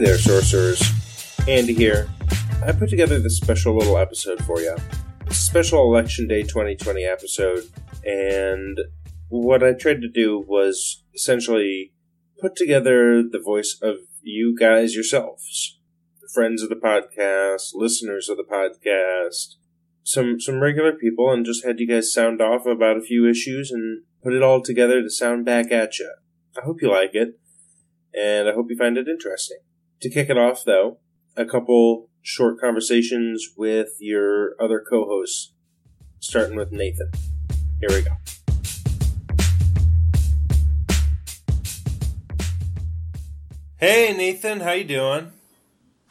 there, sorcerers. Andy here. I put together this special little episode for you. It's a special Election Day 2020 episode, and what I tried to do was essentially put together the voice of you guys yourselves, friends of the podcast, listeners of the podcast, some some regular people, and just had you guys sound off about a few issues and put it all together to sound back at you. I hope you like it, and I hope you find it interesting. To kick it off, though, a couple short conversations with your other co-hosts, starting with Nathan. Here we go. Hey Nathan, how you doing?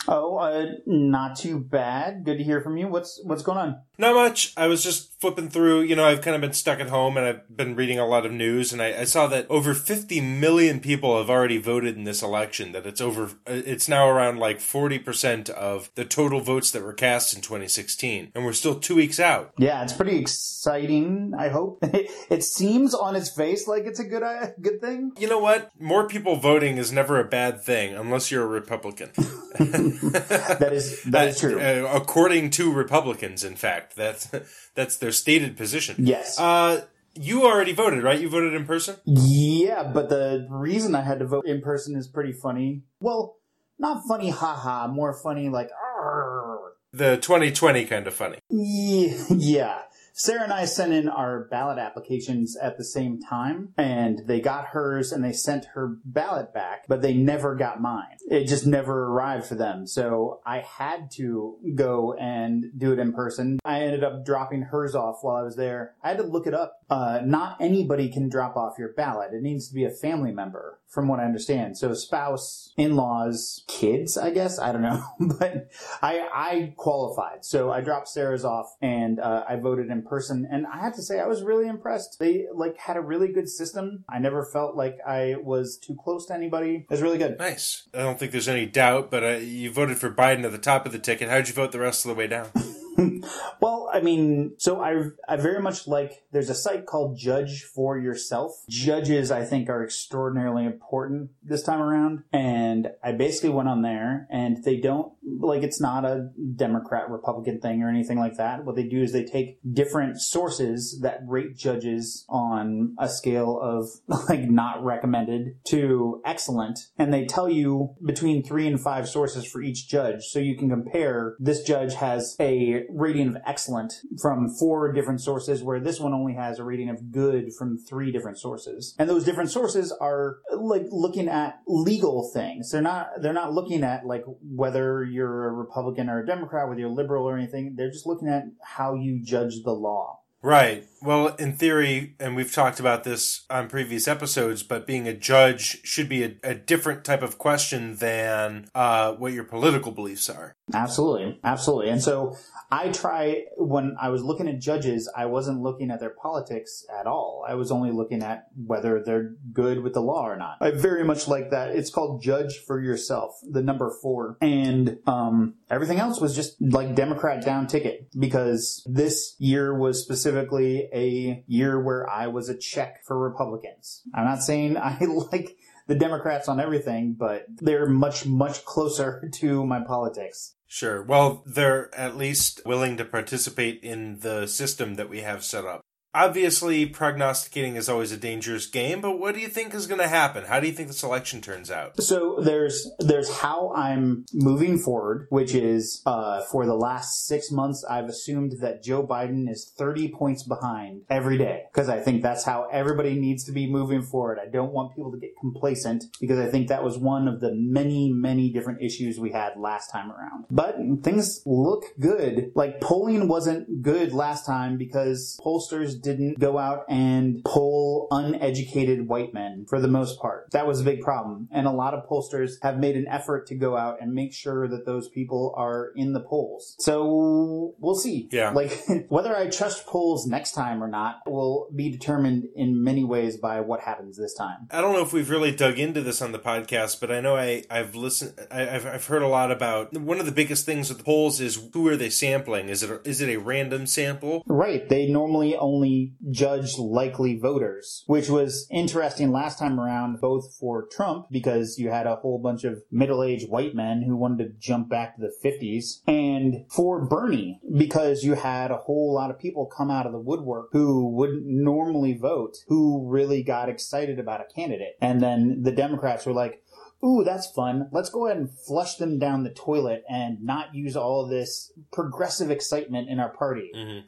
Oh, uh, not too bad. Good to hear from you. What's what's going on? Not much. I was just flipping through. You know, I've kind of been stuck at home and I've been reading a lot of news, and I, I, saw that over 50 million people have already voted in this election. That it's over. It's now around like 40 percent of the total votes that were cast in 2016, and we're still two weeks out. Yeah, it's pretty exciting. I hope it seems on its face like it's a good uh, good thing. You know what? More people voting is never a bad thing, unless you're a Republican. that is that is true. Uh, according to Republicans, in fact. That's that's their stated position. Yes. Uh, you already voted, right? You voted in person. Yeah, but the reason I had to vote in person is pretty funny. Well, not funny, haha. More funny, like. Arr. The 2020 kind of funny. Yeah. Sarah and I sent in our ballot applications at the same time, and they got hers and they sent her ballot back, but they never got mine. It just never arrived for them. So I had to go and do it in person. I ended up dropping hers off while I was there. I had to look it up. Uh, not anybody can drop off your ballot. It needs to be a family member, from what I understand. So spouse, in-laws, kids, I guess. I don't know, but I I qualified. So I dropped Sarah's off and uh, I voted in person. And I have to say, I was really impressed. They like had a really good system. I never felt like I was too close to anybody. It was really good. Nice. I don't think there's any doubt, but uh, you voted for Biden at the top of the ticket. How'd you vote the rest of the way down? well, I mean, so I I very much like. There's a site called Judge for Yourself. Judges, I think, are extraordinarily important this time around, and I basically went on there, and they don't like it's not a Democrat Republican thing or anything like that. What they do is they take different sources that rate judges on a scale of like not recommended to excellent, and they tell you between three and five sources for each judge, so you can compare. This judge has a rating of excellent from four different sources, where this one only has a rating of good from three different sources. And those different sources are like looking at legal things. They're not they're not looking at like whether you're a Republican or a Democrat, whether you're liberal or anything. They're just looking at how you judge the law. Right. Well, in theory, and we've talked about this on previous episodes, but being a judge should be a, a different type of question than uh, what your political beliefs are. Absolutely. Absolutely. And so I try, when I was looking at judges, I wasn't looking at their politics at all. I was only looking at whether they're good with the law or not. I very much like that. It's called Judge for Yourself, the number four. And um, everything else was just like Democrat down ticket because this year was specifically a year where I was a check for Republicans. I'm not saying I like the Democrats on everything, but they're much, much closer to my politics. Sure. Well, they're at least willing to participate in the system that we have set up. Obviously, prognosticating is always a dangerous game, but what do you think is going to happen? How do you think the selection turns out? So there's there's how I'm moving forward, which is uh, for the last six months, I've assumed that Joe Biden is 30 points behind every day because I think that's how everybody needs to be moving forward. I don't want people to get complacent because I think that was one of the many many different issues we had last time around. But things look good. Like polling wasn't good last time because pollsters didn't go out and poll uneducated white men for the most part. That was a big problem. And a lot of pollsters have made an effort to go out and make sure that those people are in the polls. So we'll see. Yeah. Like whether I trust polls next time or not will be determined in many ways by what happens this time. I don't know if we've really dug into this on the podcast, but I know I, I've listened, I, have I've heard a lot about one of the biggest things with polls is who are they sampling? Is it, is it a random sample? Right. They normally only only judge likely voters, which was interesting last time around, both for Trump, because you had a whole bunch of middle aged white men who wanted to jump back to the 50s, and for Bernie, because you had a whole lot of people come out of the woodwork who wouldn't normally vote, who really got excited about a candidate. And then the Democrats were like, ooh, that's fun. Let's go ahead and flush them down the toilet and not use all this progressive excitement in our party. Mhm.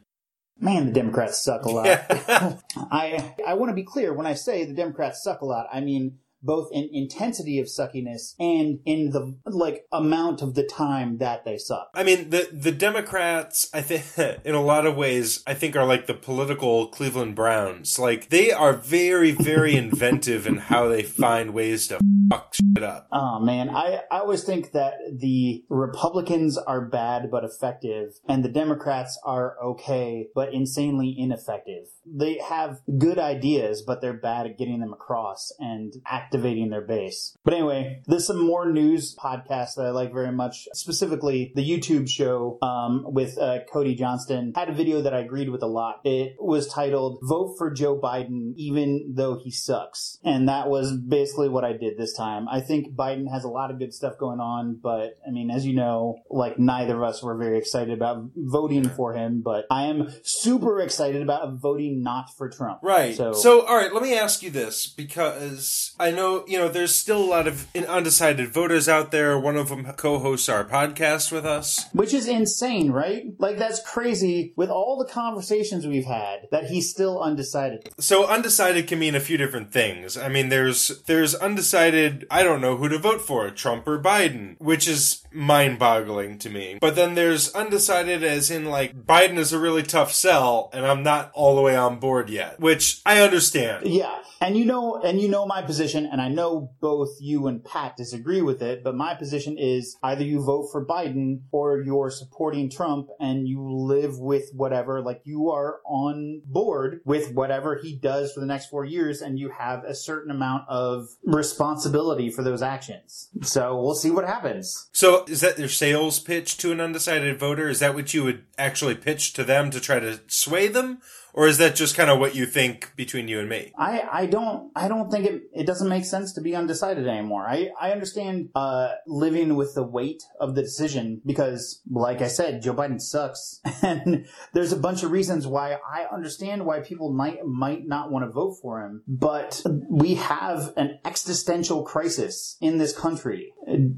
Man, the Democrats suck a lot. Yeah. I I want to be clear when I say the Democrats suck a lot. I mean both in intensity of suckiness and in the like amount of the time that they suck. I mean, the the Democrats, I think, in a lot of ways, I think are like the political Cleveland Browns. Like they are very, very inventive in how they find ways to fuck shit up. Oh man, I, I always think that the Republicans are bad but effective, and the Democrats are okay but insanely ineffective. They have good ideas, but they're bad at getting them across and activating their base. But anyway, there's some more news podcasts that I like very much. Specifically, the YouTube show um, with uh, Cody Johnston had a video that I agreed with a lot. It was titled "Vote for Joe Biden, even though he sucks," and that was basically what I did this time. I think Biden has a lot of good stuff going on, but I mean, as you know, like neither of us were very excited about voting for him, but I am super excited about voting not for Trump. Right. So, So, all right, let me ask you this because I know, you know, there's still a lot of undecided voters out there. One of them co hosts our podcast with us. which is insane, right? Like that's crazy with all the conversations we've had that he's still undecided. So undecided can mean a few different things. I mean, there's there's undecided. I don't know who to vote for, Trump or Biden, which is mind-boggling to me. But then there's undecided, as in like Biden is a really tough sell, and I'm not all the way on board yet, which I understand. Yeah. And you know, and you know my position, and I know both you and Pat disagree with it, but my position is either you vote for Biden or you're supporting Trump and you live with whatever, like you are on board with whatever he does for the next four years and you have a certain amount of responsibility for those actions. So we'll see what happens. So is that your sales pitch to an undecided voter? Is that what you would actually pitch to them to try to sway them? Or is that just kind of what you think between you and me? I, I don't I don't think it it doesn't make sense to be undecided anymore. I, I understand uh, living with the weight of the decision because like I said, Joe Biden sucks and there's a bunch of reasons why I understand why people might might not want to vote for him. But we have an existential crisis in this country.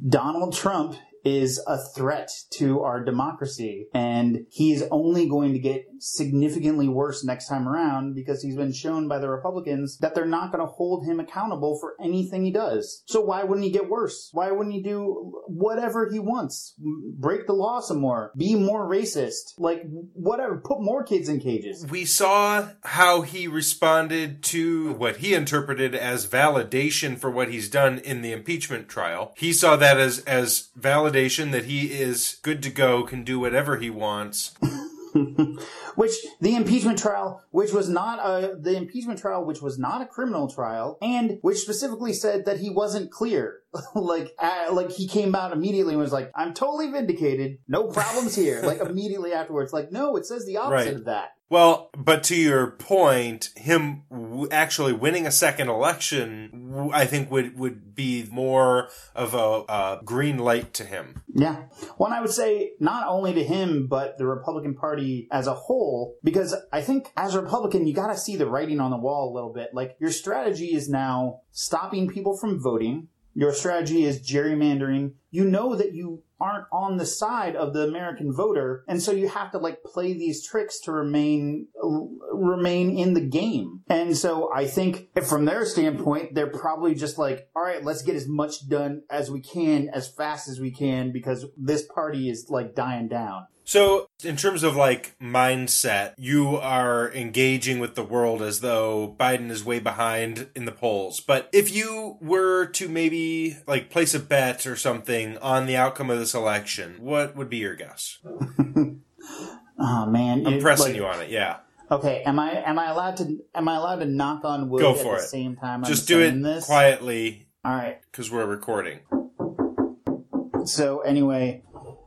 Donald Trump is a threat to our democracy and he's only going to get significantly worse next time around because he's been shown by the Republicans that they're not going to hold him accountable for anything he does. So why wouldn't he get worse? Why wouldn't he do whatever he wants? Break the law some more, be more racist, like whatever, put more kids in cages. We saw how he responded to what he interpreted as validation for what he's done in the impeachment trial. He saw that as as validation that he is good to go, can do whatever he wants. which the impeachment trial, which was not a the impeachment trial, which was not a criminal trial, and which specifically said that he wasn't clear. like, like he came out immediately and was like, "I'm totally vindicated, no problems here." like immediately afterwards, like, no, it says the opposite Right. of that. Well, but to your point, him w- actually winning a second election, w- I think would would be more of a uh, green light to him. Yeah. Well, and I would say not only to him, but the Republican Party as a whole, because I think as a Republican, you got to see the writing on the wall a little bit. Like your strategy is now stopping people from voting. Your strategy is gerrymandering. You know that you aren't on the side of the American voter, and so you have to like play these tricks to remain remain in the game. And so I think from their standpoint, they're probably just like, all right, let's get as much done as we can as fast as we can because this party is like dying down. So, in terms of like mindset, you are engaging with the world as though Biden is way behind in the polls. But if you were to maybe like place a bet or something on the outcome of this election, what would be your guess? Oh man, I'm It- pressing like- you on it. Yeah. Okay, am I am I allowed to am I allowed to knock on wood Go at the it. same time? Just I'm do it this? quietly All right. because we're recording. So anyway,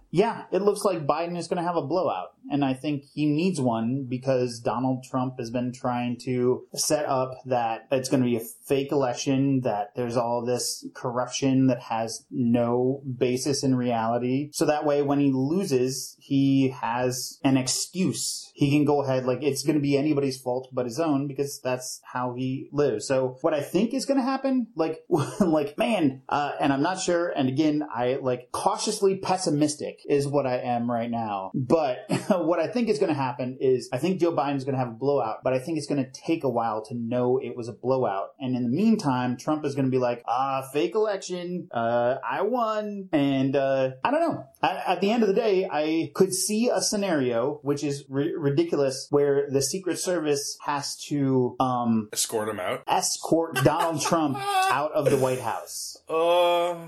Yeah, it looks like Biden is going to have a blowout. And I think he needs one because Donald Trump has been trying to set up that it's going to be a fake election, that there's all this corruption that has no basis in reality. So that way, when he loses, he has an excuse. He can go ahead, like, it's going to be anybody's fault but his own because that's how he lives. So what I think is going to happen, like, like, man, uh, and I'm not sure. And again, I like cautiously pessimistic is what I am right now. But what I think is going to happen is I think Joe Biden's going to have a blowout, but I think it's going to take a while to know it was a blowout. And in the meantime, Trump is going to be like, ah, fake election. Uh, I won. And, uh, I don't know. I, at the end of the day, I could see a scenario, which is ri- ridiculous, where the Secret Service has to, um, Escort him out. escort Donald Trump out of the White House, Uh,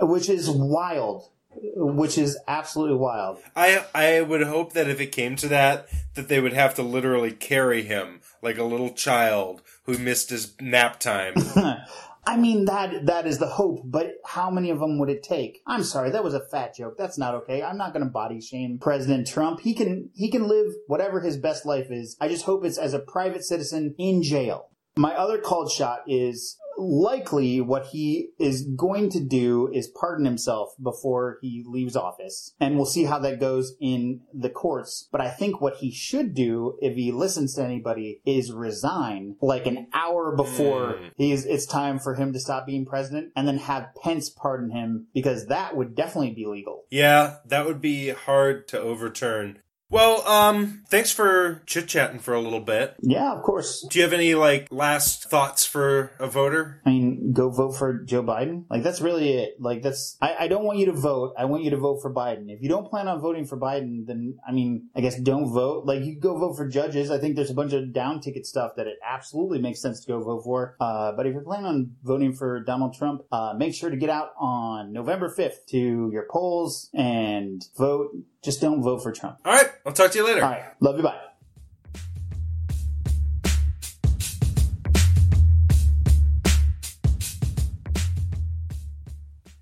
which is wild. Which is absolutely wild. I I would hope that if it came to that, that they would have to literally carry him like a little child who missed his nap time. I mean that that is the hope, but how many of them would it take? I'm sorry, that was a fat joke. That's not okay. I'm not going to body shame President Trump. He can he can live whatever his best life is. I just hope it's as a private citizen in jail. My other called shot is likely what he is going to do is pardon himself before he leaves office. And we'll see how that goes in the courts. But I think what he should do if he listens to anybody is resign like an hour before Mm. he's it's time for him to stop being president and then have Pence pardon him because that would definitely be legal. yeah, that would be hard to overturn. Well, um, thanks for chit chatting for a little bit. Yeah, of course. Do you have any like last thoughts for a voter? I mean, go vote for Joe Biden. Like that's really it. Like that's. I, I don't want you to vote. I want you to vote for Biden. If you don't plan on voting for Biden, then I mean, I guess don't vote. Like you go vote for judges. I think there's a bunch of down ticket stuff that it absolutely makes sense to go vote for. Uh, but if you're planning on voting for Donald Trump, uh, make sure to get out on November 5th to your polls and vote. Just don't vote for Trump. All right, I'll talk to you later. All right. Love you. Bye.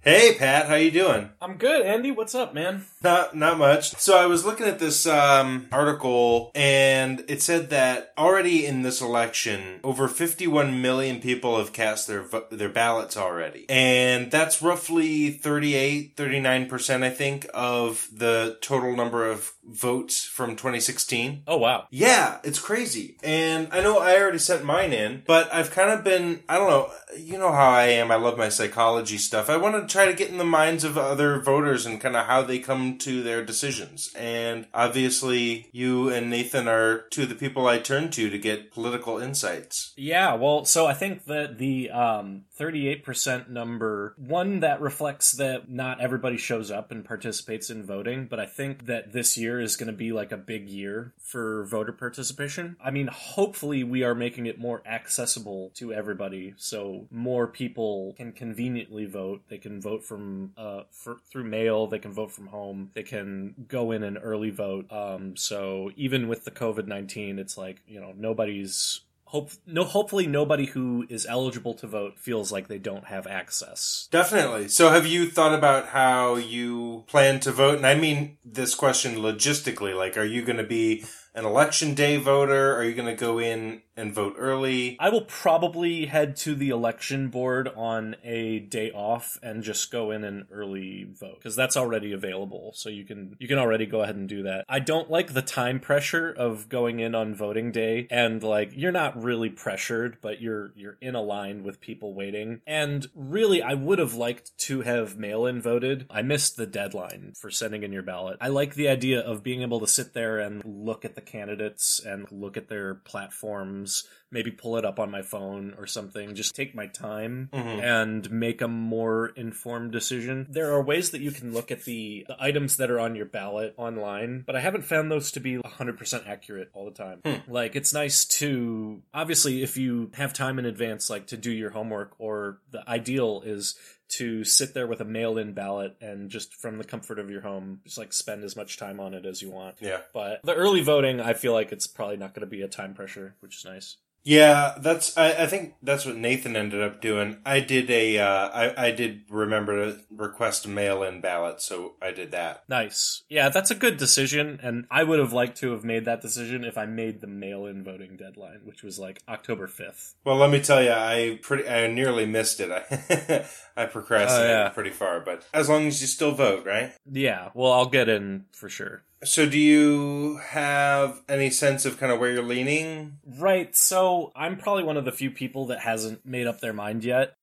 Hey, Pat, how you doing? I'm good, Andy. What's up, man? Not not much. So I was looking at this um, article, and it said that already in this election, over 51 million people have cast their their ballots already, and that's roughly 38, 39 percent, I think, of the total number of votes from 2016. Oh wow. Yeah, it's crazy. And I know I already sent mine in, but I've kind of been, I don't know, you know how I am. I love my psychology stuff. I want to try to get in the minds of other voters and kind of how they come to their decisions. And obviously, you and Nathan are two of the people I turn to to get political insights. Yeah, well, so I think that the um, 38% number, one that reflects that not everybody shows up and participates in voting, but I think that this year is going to be like a big year for voter participation. I mean, hopefully we are making it more accessible to everybody so more people can conveniently vote. They can vote from uh, for, through mail, they can vote from home, they can go in and early vote. Um, so even with the COVID 19, it's like, you know, nobody's hope no hopefully nobody who is eligible to vote feels like they don't have access. Definitely. So, have you thought about how you plan to vote? And I mean this question logistically. Like, are you going to be an election day voter? Are you going to go in and vote early? I will probably head to the election board on a day off and just go in and early vote because that's already available. So you can you can already go ahead and do that. I don't like the time pressure of going in on voting day and like you're not really pressured, but you're you're in a line with people waiting. And really, I would have liked to have mail in voted. I missed the deadline for sending in your ballot. I like the idea of being able to sit there and look at the candidates and look at their platforms maybe pull it up on my phone or something. Just take my time mm-hmm. and make a more informed decision. There are ways that you can look at the, the items that are on your ballot online, but I haven't found those to be 100% accurate all the time. Hmm. Like, it's nice to, obviously, if you have time in advance, like to do your homework, or the ideal is to sit there with a mail in ballot and just from the comfort of your home, just like spend as much time on it as you want. Yeah. But the early voting, I feel like it's probably not going to be a time pressure, which is nice. Yeah, that's. I, I think that's what Nathan ended up doing. I did a. Uh, I, I did remember to request a mail-in ballot, so I did that. Nice. Yeah, that's a good decision, and I would have liked to have made that decision if I made the mail-in voting deadline, which was like October fifth. Well, let me tell you, I pretty. I nearly missed it. I, I procrastinated Oh, yeah. pretty far, but as long as you still vote, right? Yeah, well, I'll get in for sure. So, do you have any sense of kind of where you're leaning? Right, so I'm probably one of the few people that hasn't made up their mind yet.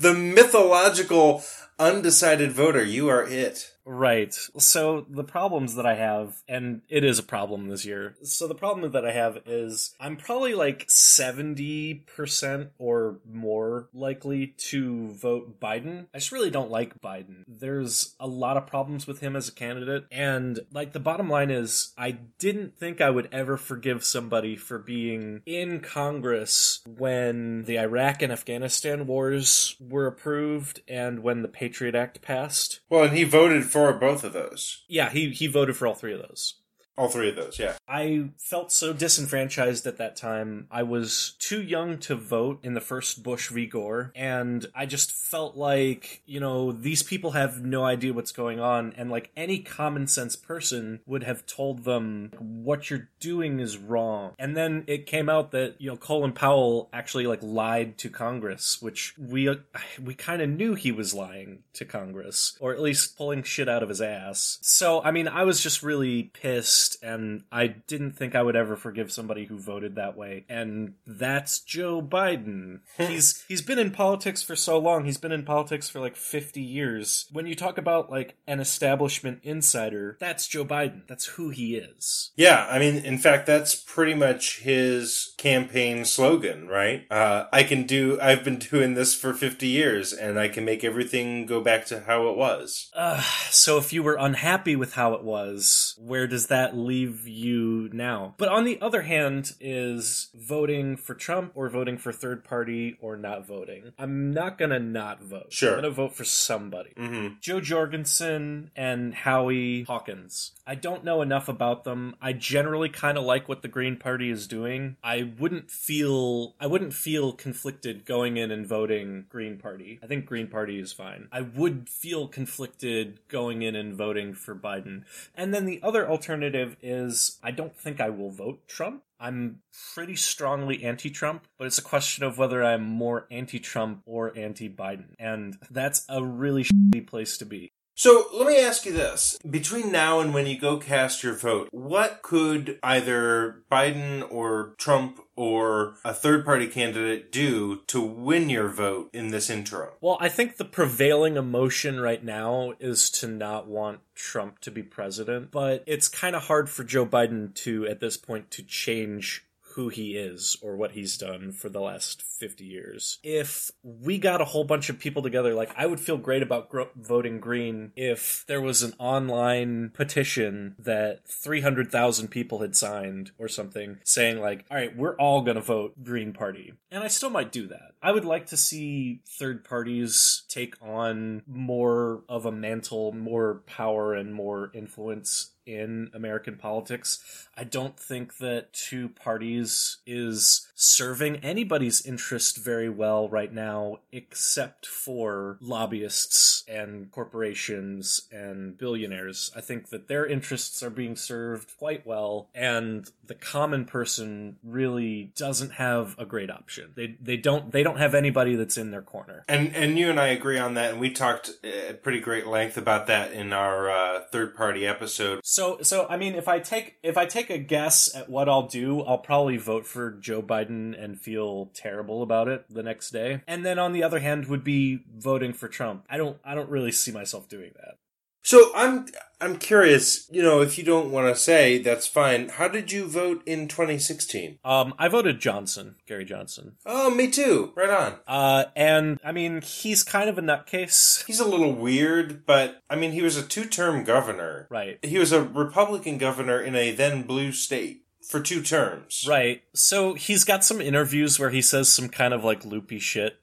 The mythological undecided voter, you are it. Right. So the problems that I have, and it is a problem this year. So the problem that I have is I'm probably like 70% or more likely to vote Biden. I just really don't like Biden. There's a lot of problems with him as a candidate. And like the bottom line is, I didn't think I would ever forgive somebody for being in Congress when the Iraq and Afghanistan wars were approved and when the Patriot Act passed. Well, and he voted for both of those. Yeah, he he voted for all three of those. All three of those, yeah. I felt so disenfranchised at that time. I was too young to vote in the first Bush v. Gore, and I just felt like, you know, these people have no idea what's going on, and like any common sense person would have told them what you're doing is wrong. And then it came out that, you know, Colin Powell actually like lied to Congress, which we we kind of knew he was lying to Congress, or at least pulling shit out of his ass. So, I mean, I was just really pissed and I didn't think I would ever forgive somebody who voted that way. And that's Joe Biden. he's he's been in politics for so long. He's been in politics for like 50 years. When you talk about like an establishment insider, that's Joe Biden. That's who he is. Yeah, I mean, in fact, that's pretty much his campaign slogan, right? Uh, I can do, I've been doing this for 50 years and I can make everything go back to how it was. Uh, so if you were unhappy with how it was, where does that leave you now? But on the other hand, is voting for Trump or voting for third party or not voting? I'm not gonna not vote. Sure. I'm gonna vote for somebody. Mm-hmm. Jo Jorgensen and Howie Hawkins. I don't know enough about them. I generally kind of like what the Green Party is doing. I wouldn't feel I wouldn't feel conflicted going in and voting Green Party. I think Green Party is fine. I would feel conflicted going in and voting for Biden. And then the other alternative is I don't think I will vote Trump. I'm pretty strongly anti Trump, but it's a question of whether I'm more anti Trump or anti Biden. And that's a really shitty place to be. So let me ask you this. Between now and when you go cast your vote, what could either Biden or Trump or a third party candidate do to win your vote in this interim? Well, I think the prevailing emotion right now is to not want Trump to be president, but it's kind of hard for Joe Biden to, at this point, to change who he is or what he's done for the last 50 years. If we got a whole bunch of people together, like I would feel great about gro- voting green if there was an online petition that 300,000 people had signed or something saying like, all right, we're all going to vote green party. And I still might do that. I would like to see third parties take on more of a mantle, more power and more influence in American politics. I don't think that two parties is serving anybody's interest very well right now, except for lobbyists and corporations and billionaires. I think that their interests are being served quite well, and the common person really doesn't have a great option. They they don't they don't have anybody that's in their corner. And and you and I agree on that, and we talked at pretty great length about that in our uh, third party episode. So so I mean if I take if I take a guess at what I'll do, I'll probably vote for Joe Biden and feel terrible about it the next day. And then on the other hand would be voting for Trump. I don't I don't really see myself doing that. So I'm I'm curious, you know, if you don't want to say, that's fine. How did you vote in 2016? Um I voted Johnson, Gary Johnson. Oh, me too. Right on. Uh and I mean he's kind of a nutcase. He's a little weird, but I mean, he was a two-term governor. Right. He was a Republican governor in a then blue state for two terms. Right. So he's got some interviews where he says some kind of like loopy shit.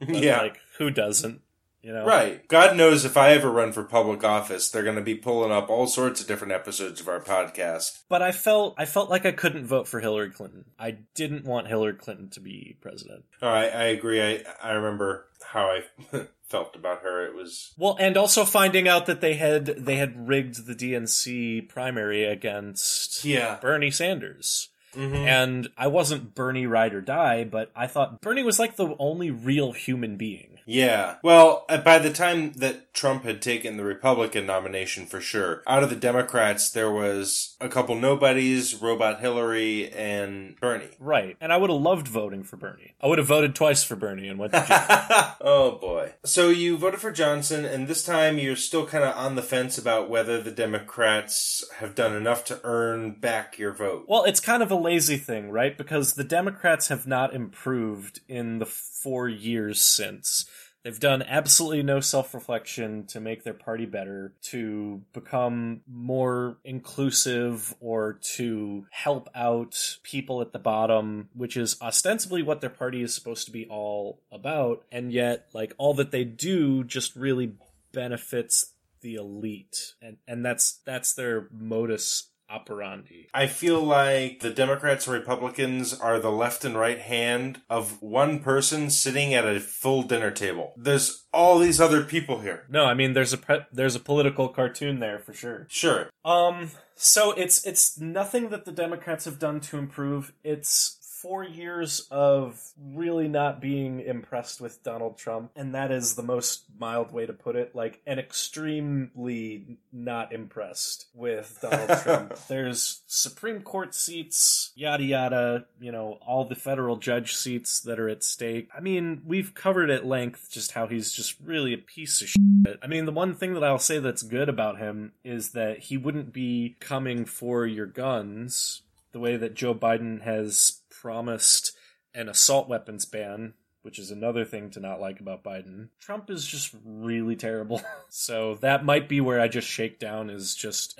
Yeah. like who doesn't? You know, Right. God knows if I ever run for public office, they're going to be pulling up all sorts of different episodes of our podcast. But I felt I felt like I couldn't vote for Hillary Clinton. I didn't want Hillary Clinton to be president. All right, I agree. I I remember how I felt about her. It was Well, and also finding out that they had they had rigged the DNC primary against yeah. Bernie Sanders. hmm And I wasn't Bernie ride or die, but I thought Bernie was like the only real human being. Yeah. Well, uh, by the time that Trump had taken the Republican nomination for sure, out of the Democrats, there was a couple nobodies, Robot Hillary, and Bernie. Right. And I would have loved voting for Bernie. I would have voted twice for Bernie and went to oh boy. So you voted for Johnson, and this time you're still kind of on the fence about whether the Democrats have done enough to earn back your vote. well, it's kind of a lazy thing, right? Because the Democrats have not improved in the four years since. They've done absolutely no self reflection to make their party better, to become more inclusive, or to help out people at the bottom, which is ostensibly what their party is supposed to be all about. And yet, like, all that they do just really benefits the elite. And, and that's, that's their modus operandi. I feel like the Democrats and Republicans are the left and right hand of one person sitting at a full dinner table. There's all these other people here. No, I mean there's a pre- there's a political cartoon there for sure. Sure. Um, so it's it's nothing that the Democrats have done to improve. It's four years of really not being impressed with Donald Trump, and that is the most mild way to put it. Like, an extremely not impressed with Donald Trump. There's Supreme Court seats, yada yada, you know, all the federal judge seats that are at stake. I mean, we've covered at length just how he's just really a piece of shit. I mean, the one thing that I'll say that's good about him is that he wouldn't be coming for your guns the way that Joe Biden has promised an assault weapons ban, which is another thing to not like about Biden. Trump is just really terrible. so that might be where I just shake down is just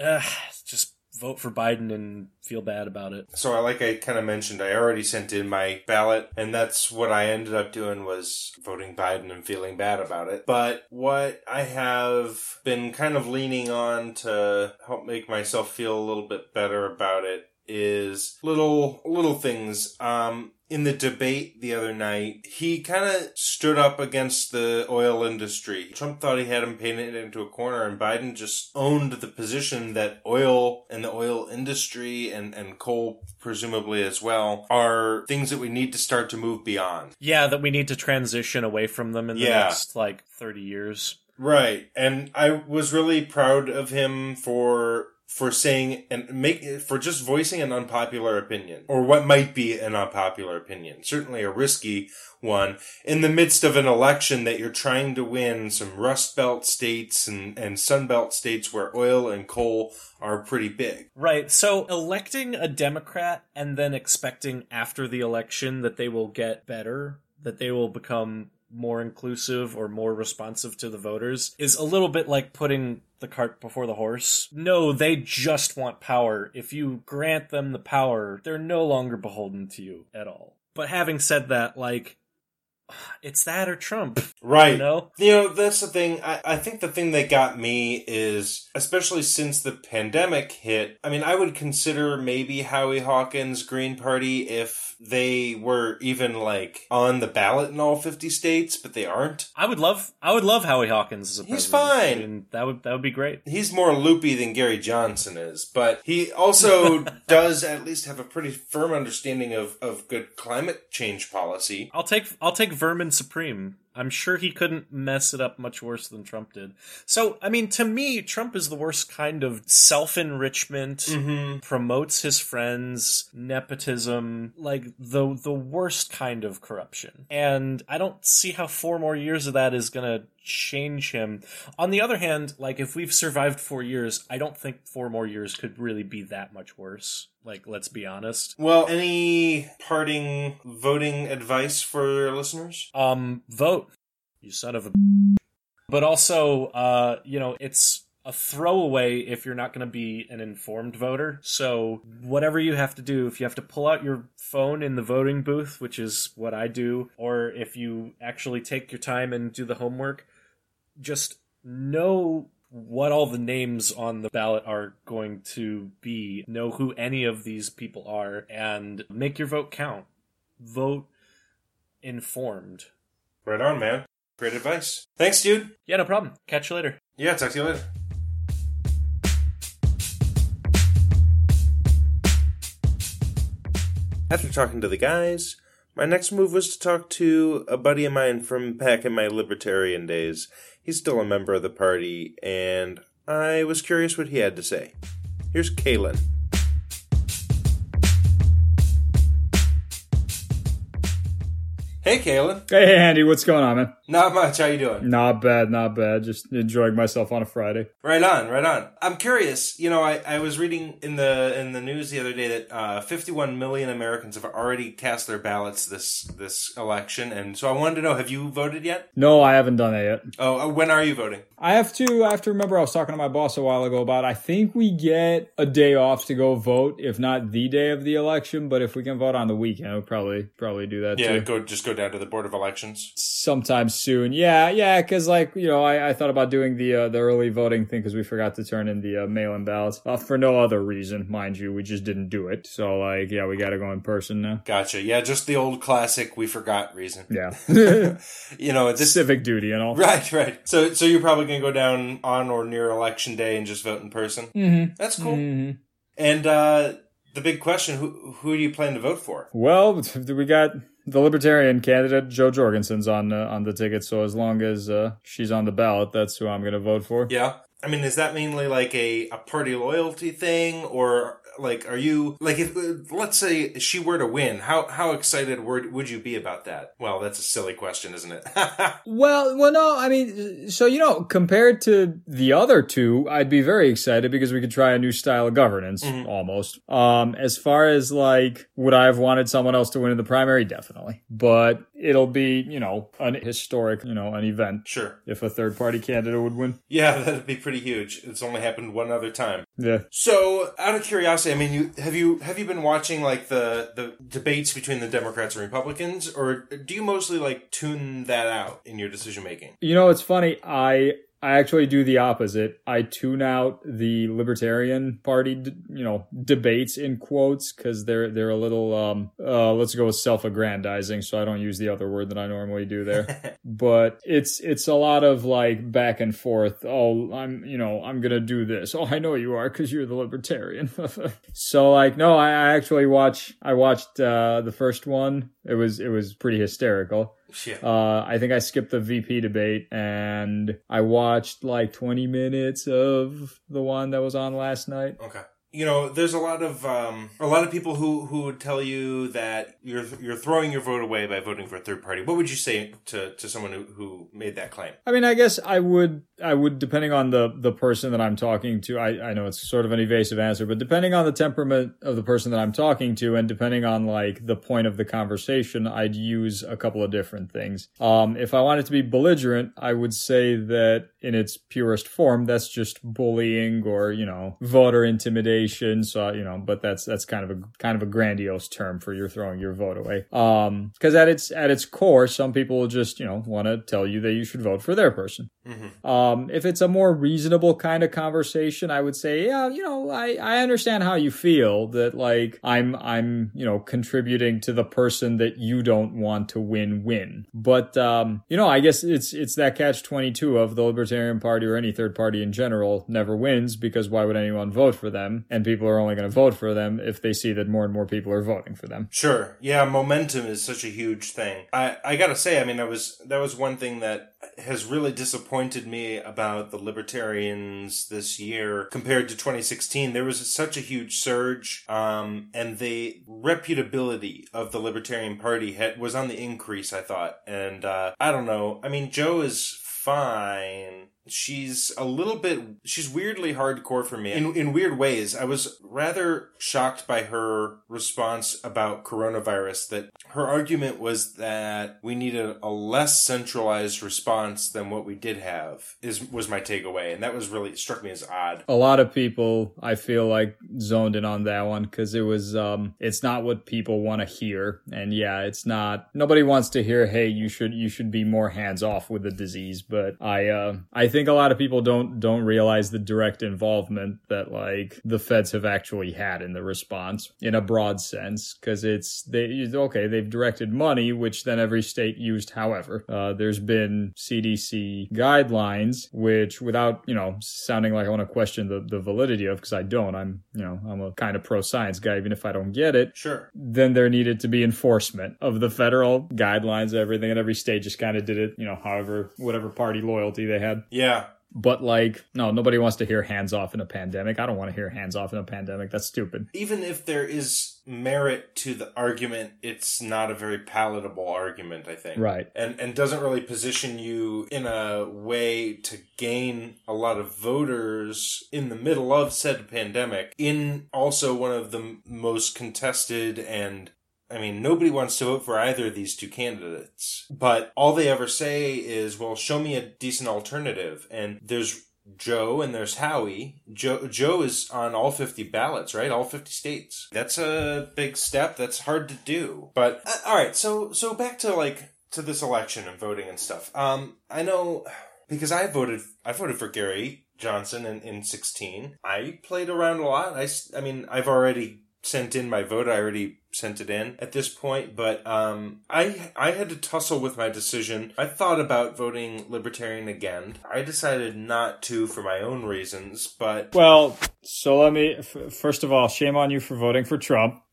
just vote for Biden and feel bad about it. So, I like I kind of mentioned, I already sent in my ballot, and that's what I ended up doing was voting Biden and feeling bad about it. But what I have been kind of leaning on to help make myself feel a little bit better about it is little little things. Um, in the debate the other night, he kind of stood up against the oil industry. Trump thought he had him painted into a corner, and Biden just owned the position that oil and the oil industry and, and coal, presumably as well, are things that we need to start to move beyond. Yeah, that we need to transition away from them in the Yeah. next like 30 years. Right. And I was really proud of him for for saying and make for just voicing an unpopular opinion or what might be an unpopular opinion. Certainly a risky one in the midst of an election that you're trying to win some rust belt states and and sun belt states where oil and coal are pretty big. Right. So electing a Democrat and then expecting after the election that they will get better, that they will become more inclusive or more responsive to the voters is a little bit like putting the cart before the horse. No, they just want power. If you grant them the power, they're no longer beholden to you at all. But having said that, like, it's that or Trump. Right. You know? You know, that's the thing. I, I think the thing that got me is, especially since the pandemic hit, I mean, I would consider maybe Howie Hawkins' Green Party if they were even like on the ballot in all 50 states, but they aren't. I would love I would love Howie Hawkins as a He's president. fine. Mean, that would that would be great. He's more loopy than Gary Johnson is, but he also does at least have a pretty firm understanding of, of good climate change policy. I'll take I'll take Vermin Supreme. I'm sure he couldn't mess it up much worse than Trump did. So, I mean, to me, Trump is the worst kind of self enrichment, Mm-hmm. promotes his friends, nepotism, like the the worst kind of corruption. And I don't see how four more years of that is gonna change him. On the other hand, like if we've survived four years, I don't think four more years could really be that much worse. Like, let's be honest. Well, any parting voting advice for listeners? Um, vote, you son of a. But also, uh, you know, it's a throwaway if you're not going to be an informed voter. So, whatever you have to do, if you have to pull out your phone in the voting booth, which is what I do, or if you actually take your time and do the homework, just know what all the names on the ballot are going to be, know who any of these people are, and make your vote count. Vote informed. Right on, man. Great advice. Thanks, dude. Yeah, no problem. Catch you later. Yeah, talk to you later. After talking to the guys, my next move was to talk to a buddy of mine from back in my libertarian days. He's still a member of the party, and I was curious what he had to say. Here's Kalen. Hey, Kalen. Hey, Andy, what's going on, man? Not much. How you doing? Not bad, not bad. Just enjoying myself on a Friday. Right on, right on. I'm curious. You know, I, I was reading in the in the news the other day that uh, 51 million Americans have already cast their ballots this this election, and so I wanted to know: Have you voted yet? No, I haven't done that yet. Oh, uh, when are you voting? I have to. I have to remember. I was talking to my boss a while ago about. I think we get a day off to go vote, if not the day of the election. But if we can vote on the weekend, we'll probably probably do that Yeah, too. go just go down to the board of elections. Sometime soon. Yeah, yeah. Because like you know, I, I thought about doing the uh, the early voting thing because we forgot to turn in the uh, mail-in ballots uh, for no other reason, mind you. We just didn't do it. So like, yeah, we got to go in person now. Gotcha. Yeah, just the old classic we forgot reason. Yeah, You know, this civic duty and all. right, right. So so you're probably gonna go down on or near election day and just vote in person. Mm-hmm. That's cool. Mhm. And uh, the big question: Who who do you plan to vote for? Well, we got the Libertarian candidate Jo Jorgensen's on uh, on the ticket, so as long as uh, she's on the ballot, that's who I'm going to vote for. Yeah. I mean, is that mainly like a, a party loyalty thing, or like are you like if let's say she were to win, how how excited would would you be about that? Well, that's a silly question, isn't it? Well, well, no, I mean, so you know, compared to the other two, I'd be very excited because we could try a new style of governance, Mhm. almost. Um, as far as like, would I have wanted someone else to win in the primary? Definitely, but it'll be, you know, an historic, you know, an event sure. if a third party candidate would win. Yeah, that'd be pretty huge. It's only happened one other time. Yeah. So, out of curiosity, I mean, you have you have you been watching like the the debates between the Democrats and Republicans, or do you mostly like tune that out in your decision making? You know, it's funny. I I actually do the opposite. I tune out the Libertarian Party, you know, debates in quotes because they're they're a little um uh let's go with self-aggrandizing. So I don't use the other word that I normally do there. but it's it's a lot of like back and forth. Oh, I'm you know I'm gonna do this. Oh, I know you are because you're the Libertarian. so like no, I, I actually watch. I watched uh the first one. It was it was pretty hysterical. Yeah. Uh, I think I skipped the VP debate and I watched like 20 minutes of the one that was on last night. Okay. You know, there's a lot of um, a lot of people who, who would tell you that you're you're throwing your vote away by voting for a third party. What would you say to, to someone who, who made that claim? I mean, I guess I would, I would, depending on the, the person that I'm talking to, I, I know it's sort of an evasive answer, but depending on the temperament of the person that I'm talking to and depending on like the point of the conversation, I'd use a couple of different things. Um, if I wanted to be belligerent, I would say that in its purest form, that's just bullying or, you know, voter intimidation. So, you know, but that's, that's kind of a, kind of a grandiose term for you're throwing your vote away. Um, cause at its, at its core, some people just, you know, want to tell you that you should vote for their person. Mm-hmm. Um, if it's a more reasonable kind of conversation, I would say, yeah, you know, I, I understand how you feel that like I'm, I'm, you know, contributing to the person that you don't want to win win. But, um, you know, I guess it's, it's that catch 22 of the Libertarian Party or any third party in general never wins because why would anyone vote for them? And people are only going to vote for them if they see that more and more people are voting for them. Sure. Yeah, momentum is such a huge thing. I, I gotta say, I mean, I was that was one thing that has really disappointed me about the libertarians this year compared to 2016. There was such a huge surge, um, and the reputability of the Libertarian Party had, was on the increase. I thought, and uh, I don't know. I mean, Jo is fine. She's a little bit she's weirdly hardcore for me. In, in weird ways i was rather shocked by her response about coronavirus that her argument was that we needed a less centralized response than what we did have is was my takeaway. And that was really struck me as odd. A lot of people i feel like zoned in on that one because it was um it's not what people want to hear. And yeah it's not nobody wants to hear hey you should you should be more hands off with the disease. But i uh i think a lot of people don't don't realize the direct involvement that like the feds have actually had in the response in a broad sense because it's they okay they've directed money which then every state used however. Uh, there's been cdc guidelines which without you know sounding like i want to question the, the validity of because i don't i'm you know i'm a kind of pro science guy even if i don't get it. Sure. Then there needed to be enforcement of the federal guidelines everything and every state just kind of did it you know however whatever party loyalty they had. Yeah but like, no, nobody wants to hear hands off in a pandemic. I don't want to hear hands off in a pandemic. That's stupid. Even if there is merit to the argument, it's not a very palatable argument, I think. Right. And and doesn't really position you in a way to gain a lot of voters in the middle of said pandemic in also one of the most contested and I mean, nobody wants to vote for either of these two candidates, but all they ever say is, well, show me a decent alternative. And there's Jo and there's Howie. Jo, Jo is on all 50 ballots, right? All 50 states. That's a big step. That's hard to do. But, uh, all right. So, so back to like, to this election and voting and stuff. Um, I know because I voted, I voted for Gary Johnson in, in 16. I played around a lot. I, I mean, I've already sent in my vote. I already sent it in at this point, but um, I I had to tussle with my decision. I thought about voting Libertarian again. I decided not to for my own reasons, but well, so let me f- first of all, shame on you for voting for Trump.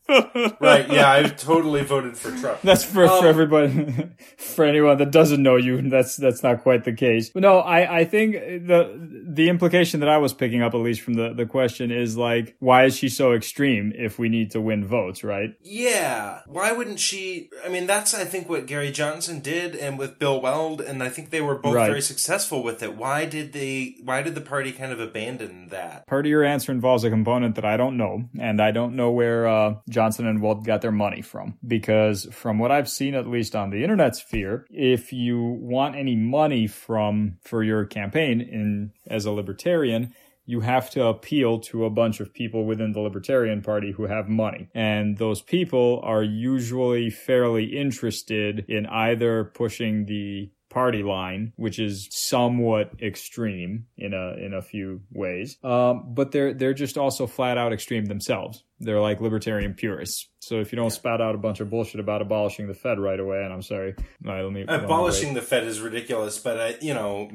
Right, yeah, I totally voted for Trump. That's for, um, for everybody, for anyone that doesn't know you. That's that's not quite the case. But no, I I think the the implication that I was picking up, at least from the the question, is like, why is she so extreme if we need to win votes, right? Yeah, why wouldn't she? I mean, that's I think what Gary Johnson did, and with Bill Weld, and I think they were both right. very successful with it. Why did they? Why did the party kind of abandon that? Part of your answer involves a component that I don't know, and I don't know where. Uh, Johnson and Weld got their money from. Because from what I've seen, at least on the internet sphere, if you want any money from for your campaign in as a libertarian, you have to appeal to a bunch of people within the Libertarian Party who have money. And those people are usually fairly interested in either pushing the party line, which is somewhat extreme in a in a few ways. Um, but they're they're just also flat out extreme themselves. They're like libertarian purists. So if you don't spout out a bunch of bullshit about abolishing the Fed right away, and I'm sorry, right, let me abolishing the Fed is ridiculous. But I, you know,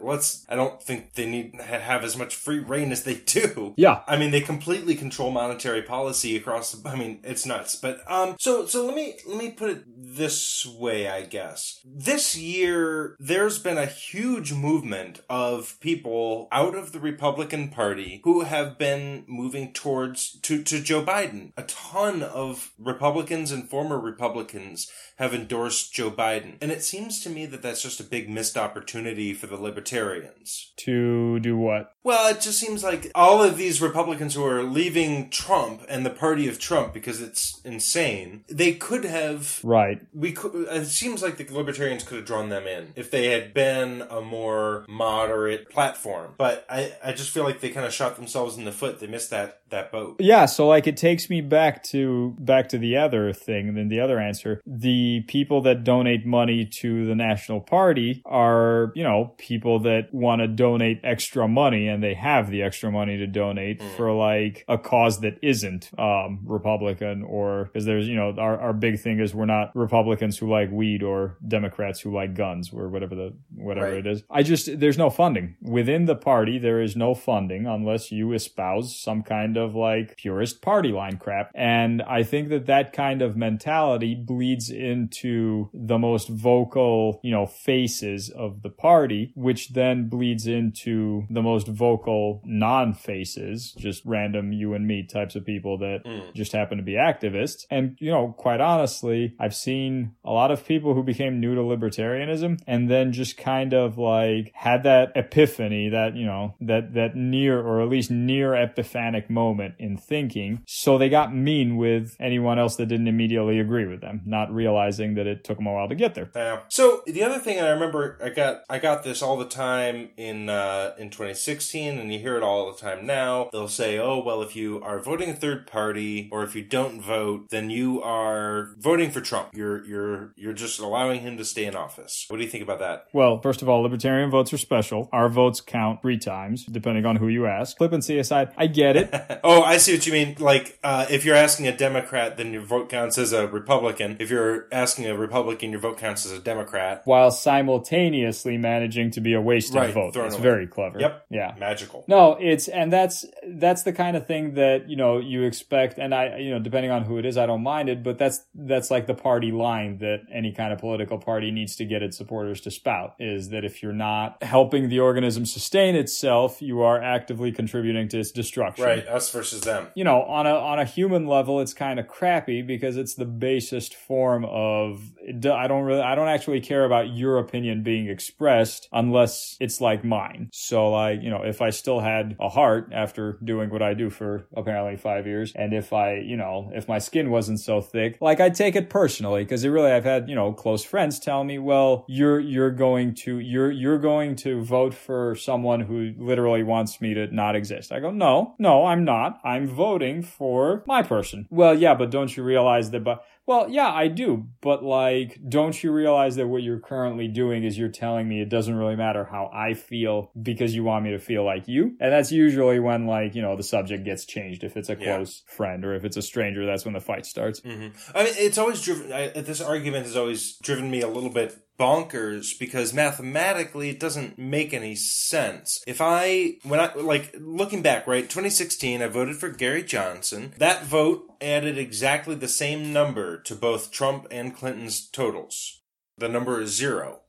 let's. I don't think they need have as much free reign as they do. Yeah, I mean, they completely control monetary policy across. I mean, it's nuts. But um, so so let me let me put it this way. I guess this year there's been a huge movement of people out of the Republican Party who have been moving towards to to Joe Biden. A ton of Republicans and former Republicans have endorsed Joe Biden. And it seems to me that that's just a big missed opportunity for the libertarians. To do what? Well, it just seems like all of these Republicans who are leaving Trump and the party of Trump because it's insane, they could have. Right. We could. It seems like the libertarians could have drawn them in if they had been a more moderate platform. But I, I just feel like they kind of shot themselves in the foot. They missed that that boat. Yeah. So like it takes me back to back to the other thing, and then the other answer. The people that donate money to the National Party are, you know, people that want to donate extra money and they have the extra money to donate mm. for like a cause that isn't um, Republican or because there's, you know, our, our big thing is we're not Republicans who like weed or Democrats who like guns or whatever the whatever right. it is. I just there's no funding within the party. There is no funding unless you espouse some kind of like purist party line crap. And I think that that kind of mentality bleeds into the most vocal, you know, faces of the party, which then bleeds into the most vocal non faces, just random you and me types of people that mm. just happen to be activists. And, you know, quite honestly, I've seen a lot of people who became new to libertarianism and then just kind of like had that epiphany, that, you know, that, that near or at least near epiphanic moment in thinking. So they got mean with anyone else that didn't immediately agree with them, not realizing that it took them a while to get there. Yeah. So the other thing I remember, I got, I got this all the time in, uh, in 2016 and you hear it all the time now. They'll say, oh, well, if you are voting a third party or if you don't vote, then you are voting for Trump. You're, you're, you're just allowing him to stay in office. What do you think about that? Well, first of all, libertarian votes are special. Our votes count three times, depending on who you ask. Flippancy aside, I get it. oh, I see what you mean. Like, uh, if you're asking a Democrat, then your vote counts as a Republican. If you're asking a Republican, your vote counts as a Democrat. While simultaneously managing to be a wasted right, vote. That's away. very clever. Yep. Yeah. Magical. No, it's, and that's, that's the kind of thing that, you know, you expect, and I, you know, depending on who it is, I don't mind it, but that's, that's like the party line that any kind of political party needs to get its supporters to spout is that if you're not helping the organism sustain itself, you are actively contributing to its destruction. Right. Us versus them. You know, on a, on a human level, it's kind of crappy because it's the basest form of, I don't really, I don't actually care about your opinion being expressed unless it's like mine. So like, you know, if I still had a heart after doing what I do for apparently five years, and if I, you know, if my skin wasn't so thick, like I'd take it personally because it really, I've had, you know, close friends tell me, well, you're, you're going to, you're, you're going to vote for someone who literally wants me to not exist. I go, no, no, I'm not. I'm voting for my person. Well, yeah, but don't you realize that, but well, yeah, I do. But like, don't you realize that what you're currently doing is you're telling me it doesn't really matter how I feel because you want me to feel like you? And that's usually when like, you know, the subject gets changed. If it's a close friend or if it's a stranger, that's when the fight starts. Mm-hmm. I mean, it's always driven, I, this argument has always driven me a little bit bonkers because mathematically it doesn't make any sense. If I, when I, like, looking back, right, 2016, I voted for Gary Johnson. That vote added exactly the same number to both Trump and Clinton's totals. The number is zero.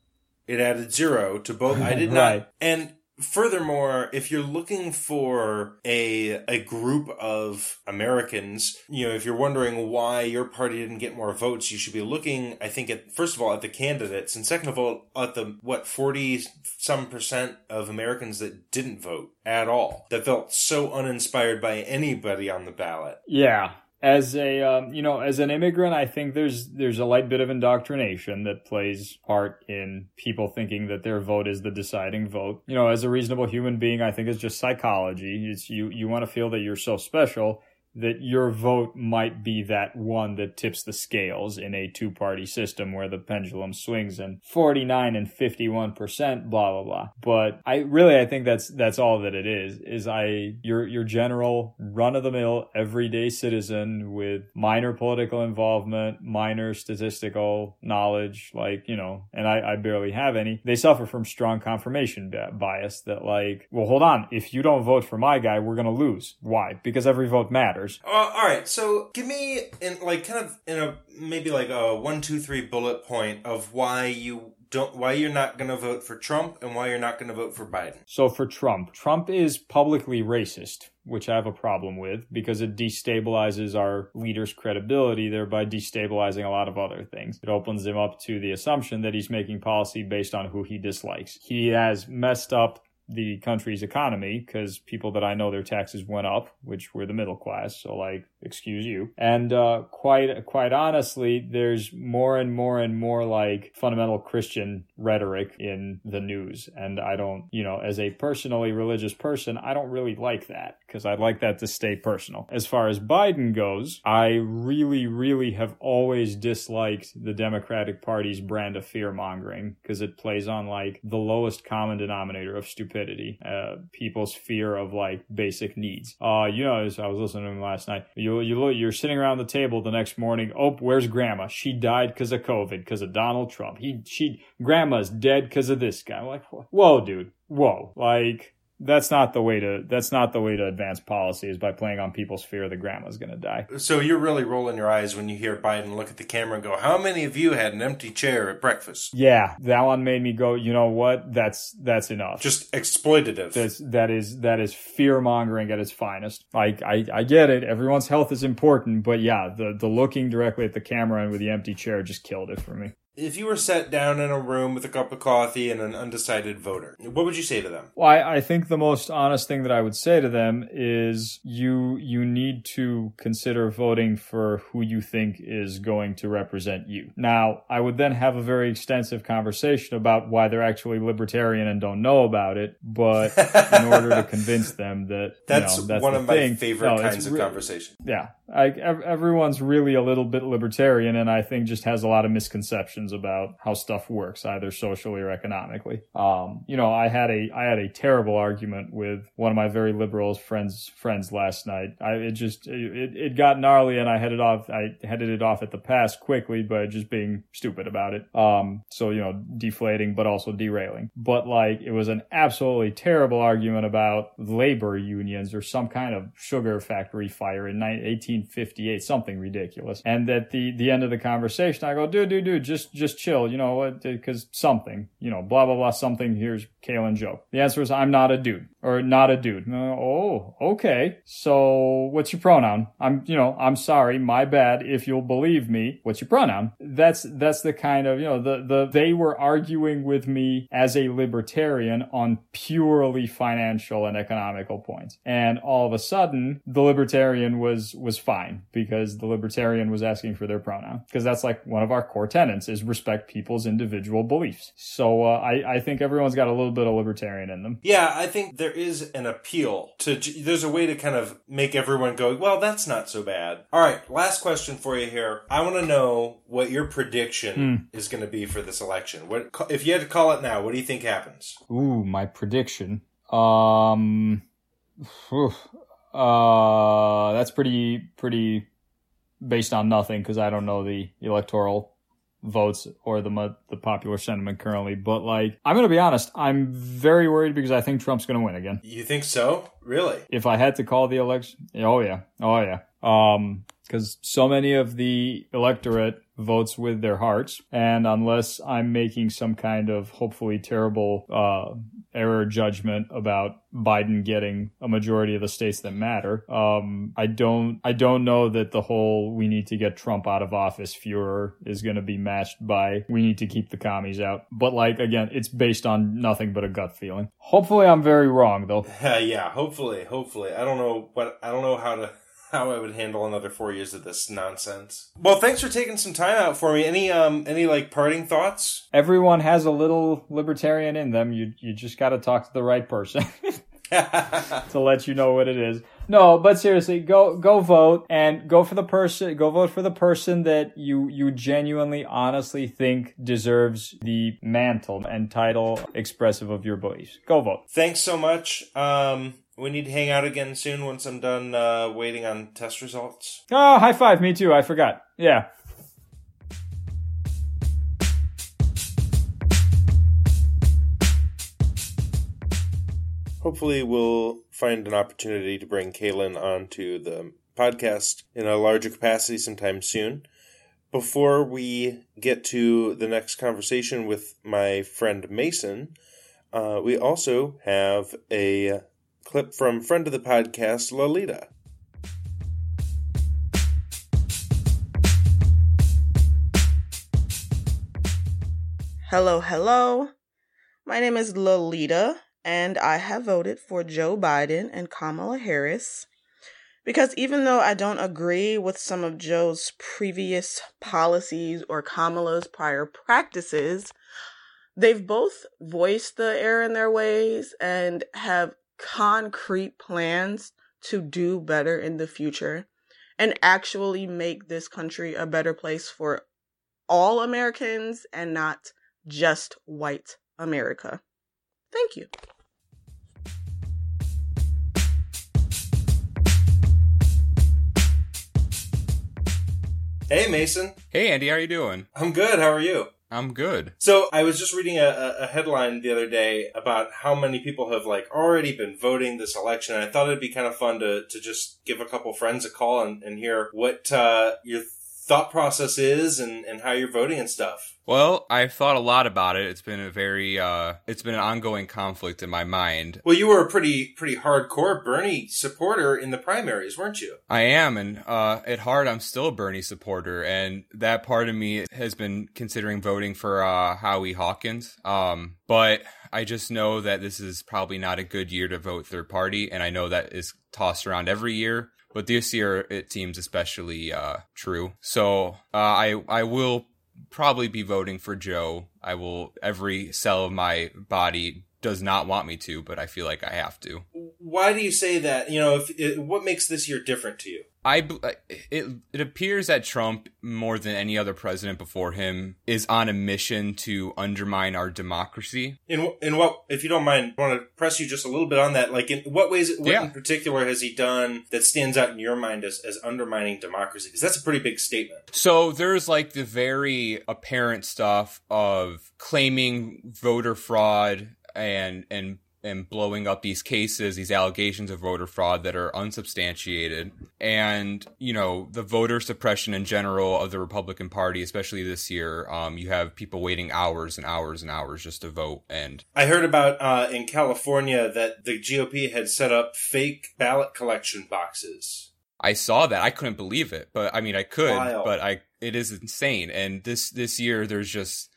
It added zero to both. I did not. right. And Furthermore, if you're looking for a a group of Americans, you know, if you're wondering why your party didn't get more votes, you should be looking, I think, at first of all at the candidates, and second of all at the what forty some percent of Americans that didn't vote at all, that felt so uninspired by anybody on the ballot. Yeah, as a um, you know as an immigrant i think there's there's a light bit of indoctrination that plays part in people thinking that their vote is the deciding vote. You know as a reasonable human being i think it's just psychology. It's you you want to feel that you're so special that your vote might be that one that tips the scales in a two party system where the pendulum swings in 49 and 51%, blah, blah, blah. But I really, I think that's, that's all that it is, is I, your, your general run of the mill everyday citizen with minor political involvement, minor statistical knowledge, like, you know, and I, I barely have any. They suffer from strong confirmation bias that like, well, hold on. If you don't vote for my guy, we're going to lose. Why? Because every vote matters. Uh, all right, so give me in like kind of in a maybe like a one, two, three bullet point of why you don't why you're not going to vote for Trump and why you're not going to vote for Biden. So for Trump, Trump is publicly racist, which I have a problem with because it destabilizes our leader's credibility, thereby destabilizing a lot of other things. It opens him up to the assumption that he's making policy based on who he dislikes. He has messed up the country's economy because people that I know their taxes went up, which were the middle class. So like, excuse you. And uh, quite quite honestly, there's more and more and more like fundamental Christian rhetoric in the news, and I don't, you know, as a personally religious person, I don't really like that because I'd like that to stay personal. As far as Biden goes, I really, really have always disliked the Democratic Party's brand of fear mongering because it plays on like the lowest common denominator of stupidity stupidity, uh, people's fear of like basic needs. Uh, you know, I was listening to him last night. You, you look, you're sitting around the table the next morning. Oh, where's grandma? She died because of COVID, because of Donald Trump. He, she, grandma's dead because of this guy. I'm like, whoa, dude, whoa. Like, that's not the way to that's not the way to advance policy is by playing on people's fear that grandma's going to die. So you're really rolling your eyes when you hear Biden look at the camera and go, "How many of you had an empty chair at breakfast?" Yeah, that one made me go, you know what? That's that's enough. Just exploitative. That's that is that is fear mongering at its finest. Like I I get it. Everyone's health is important, but yeah, the the looking directly at the camera and with the empty chair just killed it for me. If you were sat down in a room with a cup of coffee and an undecided voter, what would you say to them? Well, I, I think the most honest thing that I would say to them is you you need to consider voting for who you think is going to represent you. Now, I would then have a very extensive conversation about why they're actually libertarian and don't know about it, but in order to convince them that that's, you know, that's one of my favorite No, kinds of re- conversation. yeah, I, everyone's really a little bit libertarian, and I think just has a lot of misconceptions about how stuff works, either socially or economically. Um, you know, I had a I had a terrible argument with one of my very liberal friends friends last night. I it just it, it got gnarly, and I headed off. I headed it off at the pass quickly, but just being stupid about it. Um, so you know, deflating, but also derailing. But like, it was an absolutely terrible argument about labor unions or some kind of sugar factory fire in ni- 1858, something ridiculous. And at the the end of the conversation, I go, dude, dude, dude, just just chill, you know? Because uh, something, you know, blah blah blah, something. Here's Kaylin joke. The answer is, I'm not a dude or not a dude. Oh, okay. So what's your pronoun? I'm, you know, I'm sorry, my bad. If you'll believe me, what's your pronoun? That's that's the kind of you know the the they were arguing with me as a libertarian on purely financial and economical points, and all of a sudden the libertarian was was fine because the libertarian was asking for their pronoun because that's like one of our core tenets is respect people's individual beliefs. So uh, I I think everyone's got a little bit of libertarian in them. Yeah, I think there is an appeal to. There's a way to kind of make everyone go, well, that's not so bad. All right, last question for you here. I want to know what your prediction is going to be for this election. What if you had to call it now? What do you think happens? Ooh, my prediction. Um, whew, uh, that's pretty pretty based on nothing because I don't know the electoral votes or the the popular sentiment currently. But like, I'm gonna be honest, I'm very worried because I think Trump's gonna win again. You think so? Really? If I had to call the election, oh yeah, oh yeah. Um, because so many of the electorate votes with their hearts, and unless I'm making some kind of hopefully terrible uh, error judgment about Biden getting a majority of the states that matter, um, I don't I don't know that the whole we need to get Trump out of office furor is going to be matched by we need to keep the commies out. But like again, it's based on nothing but a gut feeling. Hopefully, I'm very wrong though. Yeah, hopefully, hopefully. I don't know what I don't know how to how I would handle another four years of this nonsense. Well, thanks for taking some time out for me. Any um any like parting thoughts? Everyone has a little libertarian in them. You you just got to talk to the right person to let you know what it is. No, but seriously, go go vote and go for the person. Go vote for the person that you you genuinely, honestly think deserves the mantle and title expressive of your beliefs. Go vote. Thanks so much. Um, we need to hang out again soon once I'm done uh, waiting on test results. Oh, high five! Me too. I forgot. Yeah. Hopefully, we'll find an opportunity to bring Kaylin onto the podcast in a larger capacity sometime soon. Before we get to the next conversation with my friend Mason, uh, we also have a clip from friend of the podcast, Lolita. Hello, hello. My name is Lolita, and I have voted for Joe Biden and Kamala Harris because even though I don't agree with some of Joe's previous policies or Kamala's prior practices, they've both voiced the error in their ways and have concrete plans to do better in the future and actually make this country a better place for all Americans and not just white America. Thank you. Hey, Mason. Hey Andy, how are you doing? I'm good. How are you? I'm good. So I was just reading a, a headline the other day about how many people have like already been voting this election. And I thought it'd be kind of fun to, to just give a couple friends a call and, and hear what uh, your thought process is and, and how you're voting and stuff. Well, I've thought a lot about it. It's been a very, uh, it's been an ongoing conflict in my mind. Well, you were a pretty, pretty hardcore Bernie supporter in the primaries, weren't you? I am, and uh, at heart, I'm still a Bernie supporter, and that part of me has been considering voting for uh, Howie Hawkins. Um, but I just know that this is probably not a good year to vote third party, and I know that is tossed around every year. But this year, it seems especially uh, true. So uh, I I will probably be voting for Joe. I will every cell of my body does not want me to, but I feel like I have to. Why do you say that? You know, if it, what makes this year different to you? I it it appears that Trump more than any other president before him is on a mission to undermine our democracy. In in what if you don't mind, I want to press you just a little bit on that. Like in what ways what Yeah. in particular has he done that stands out in your mind as, as undermining democracy? Because that's a pretty big statement. So there's like the very apparent stuff of claiming voter fraud and and and blowing up these cases, these allegations of voter fraud that are unsubstantiated, and you know the voter suppression in general of the Republican Party, especially this year. Um, you have people waiting hours and hours and hours just to vote, and I heard about uh, in California that the GOP had set up fake ballot collection boxes. I saw that. I couldn't believe it, but I mean, I could, Wild. but I it is insane. And this this year, there's just.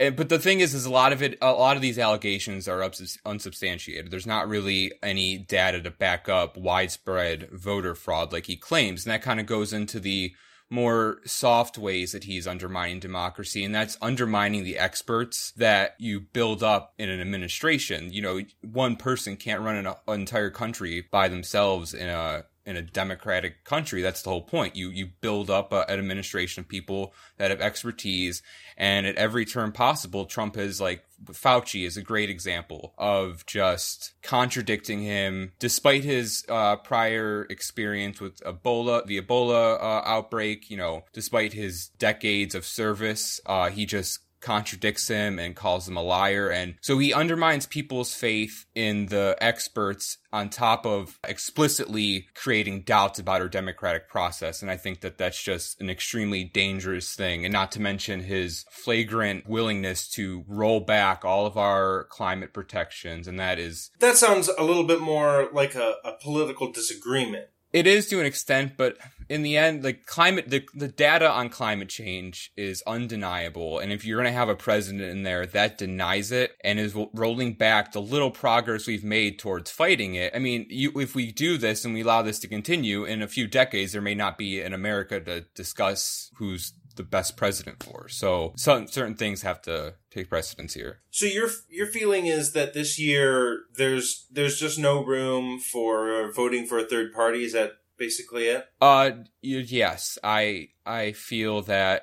And, but the thing is, is a lot of it, a lot of these allegations are ubs- unsubstantiated. There's not really any data to back up widespread voter fraud like he claims, and that kind of goes into the more soft ways that he's undermining democracy, and that's undermining the experts that you build up in an administration. You know, one person can't run an entire country by themselves in a in a democratic country. That's the whole point. You you build up a, an administration of people that have expertise, and at every turn possible, Trump has like Fauci is a great example of just contradicting him, despite his uh, prior experience with Ebola, the Ebola uh, outbreak. You know, despite his decades of service, uh, he just contradicts him and calls him a liar. And so he undermines people's faith in the experts on top of explicitly creating doubts about our democratic process. And I think that that's just an extremely dangerous thing. And not to mention his flagrant willingness to roll back all of our climate protections. And that is That sounds a little bit more like a, a political disagreement. It is to an extent, but in the end, like climate, the, the data on climate change is undeniable. And if you're going to have a president in there that denies it and is rolling back the little progress we've made towards fighting it, I mean, you, if we do this and we allow this to continue in a few decades, there may not be an America to discuss who's the best president for. So some certain things have to take precedence here. So your your feeling is that this year there's there's just no room for voting for a third party. Is that basically it? Uh, yes, I I feel that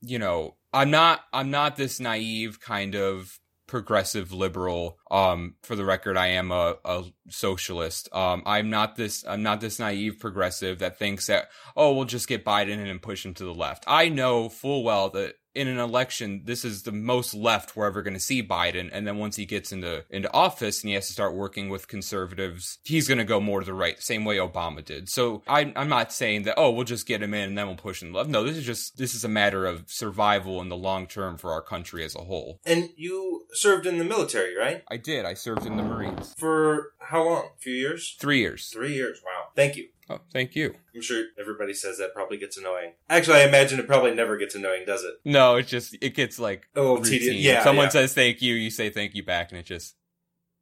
you know I'm not I'm not this naive kind of progressive liberal. Um, for the record, I am a, a socialist. Um, I'm not this I'm not this naive progressive that thinks that oh we'll just get Biden in and push him to the left. I know full well that in an election, this is the most left we're ever going to see Biden. And then once he gets into into office and he has to start working with conservatives, he's going to go more to the right, same way Obama did. So I, I'm not saying that oh we'll just get him in and then we'll push him left. No, this is just this is a matter of survival in the long term for our country as a whole. And you served in the military, right? I did. I served in the Marines. For how long? A few years? Three years. Three years. Wow. Thank you. Oh, thank you. I'm sure everybody says that probably gets annoying. Actually, I imagine it probably never gets annoying, does it? No, it just it gets like A little routine. tedious. Yeah. Someone yeah. says thank you, you say thank you back, and it just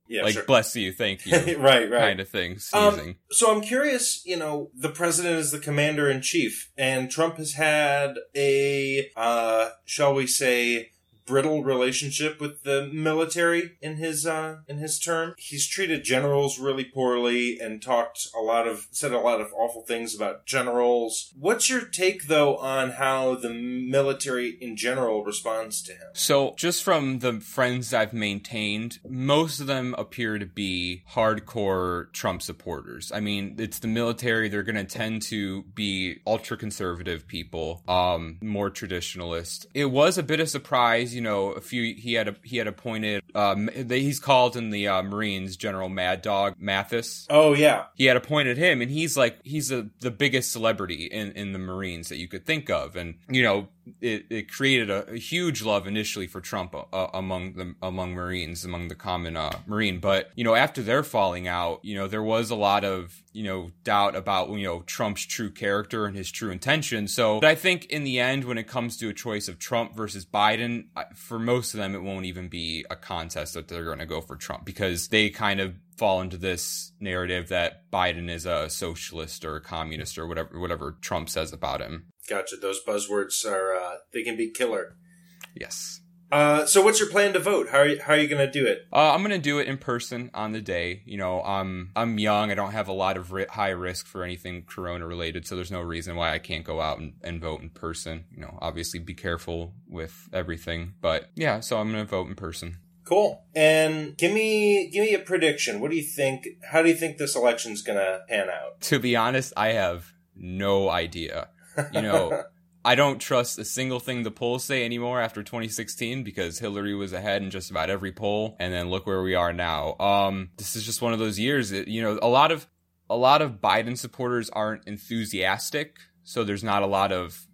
yeah, like sure. bless you, thank you, right, right. kind of thing. Um, So I'm curious, you know, the president is the commander in chief, and Trump has had a, uh, shall we say, brittle relationship with the military in his uh, in his term. He's treated generals really poorly and talked a lot of said a lot of awful things about generals. What's your take though on how the military in general responds to him? So, just from the friends I've maintained, most of them appear to be hardcore Trump supporters. I mean, it's the military; they're going to tend to be ultra conservative people, um, more traditionalist. It was a bit of surprise, you know. A few he had a, he had appointed. Um, he's called in the uh, Marines General Mad Dog Mattis. Oh yeah, he had appointed him, and he's like he's a, the biggest celebrity in in the Marines that you could think of, and you know it, it created a, a, huge love initially for Trump uh, among the among Marines, among the common uh, Marine. But you know, after their falling out, you know, there was a lot of you know doubt about you know Trump's true character and his true intentions. So I think in the end, when it comes to a choice of Trump versus Biden, for most of them, it won't even be a contest that they're going to go for Trump because they kind of fall into this narrative that Biden is a socialist or a communist or whatever whatever Trump says about him. Gotcha. Those buzzwords are uh, they can be killer. Yes. Uh, so what's your plan to vote? How are you, how are you going to do it? Uh, I'm going to do it in person on the day. You know, I'm I'm young. I don't have a lot of ri- high risk for anything corona related, so there's no reason why I can't go out and, and vote in person. You know, obviously be careful with everything, but yeah. So I'm going to vote in person. Cool. And give me give me a prediction. What do you think? How do you think this election's going to pan out? To be honest, I have no idea. You know. I don't trust a single thing the polls say anymore after 2016 because Hillary was ahead in just about every poll, and then look where we are now. Um, this is just one of those years that you know a lot of a lot of Biden supporters aren't enthusiastic, so there's not a lot of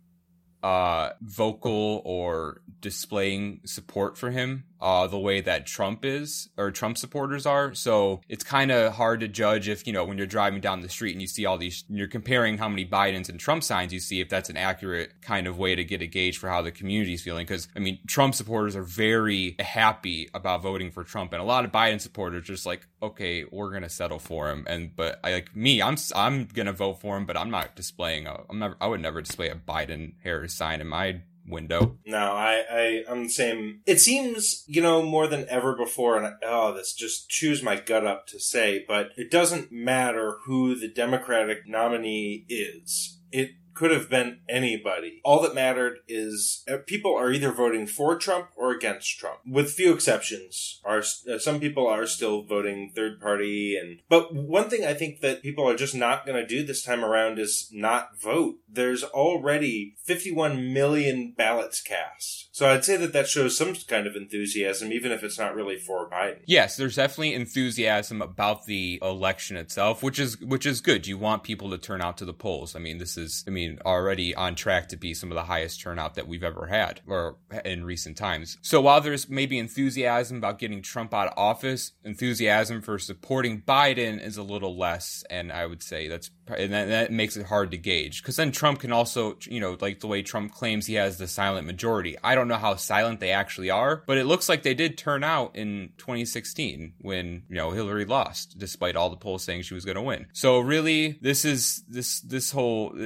uh, vocal or displaying support for him uh, the way that Trump is or Trump supporters are. So it's kind of hard to judge if, you know, when you're driving down the street and you see all these, you're comparing how many Bidens and Trump signs you see, if that's an accurate kind of way to get a gauge for how the community is feeling. Because, I mean, Trump supporters are very happy about voting for Trump. And a lot of Biden supporters are just like, okay, we're going to settle for him. And, but I like me, I'm, I'm going to vote for him, but I'm not displaying a, I'm never, I would never display a Biden Harris sign in my window. No, I, I, I'm the same. It seems, you know, more than ever before, and oh, this just chews my gut up to say, but it doesn't matter who the Democratic nominee is. It could have been anybody. All that mattered is uh, people are either voting for Trump or against Trump, with few exceptions. Are uh, some people are still voting third party, and but one thing I think that people are just not going to do this time around is not vote. There's already 51 million ballots cast. So I'd say that that shows some kind of enthusiasm, even if it's not really for Biden. Yes, there's definitely enthusiasm about the election itself, which is which is good. You want people to turn out to the polls. I mean, this is, I mean, already on track to be some of the highest turnout that we've ever had, or in recent times. So while there's maybe enthusiasm about getting Trump out of office, enthusiasm for supporting Biden is a little less, and I would say that's and that, that makes it hard to gauge because then Trump can also, you know, like the way Trump claims he has the silent majority. I don't know how silent they actually are, but it looks like they did turn out in 2016 when you know Hillary lost, despite all the polls saying she was going to win. So really, this is this this whole.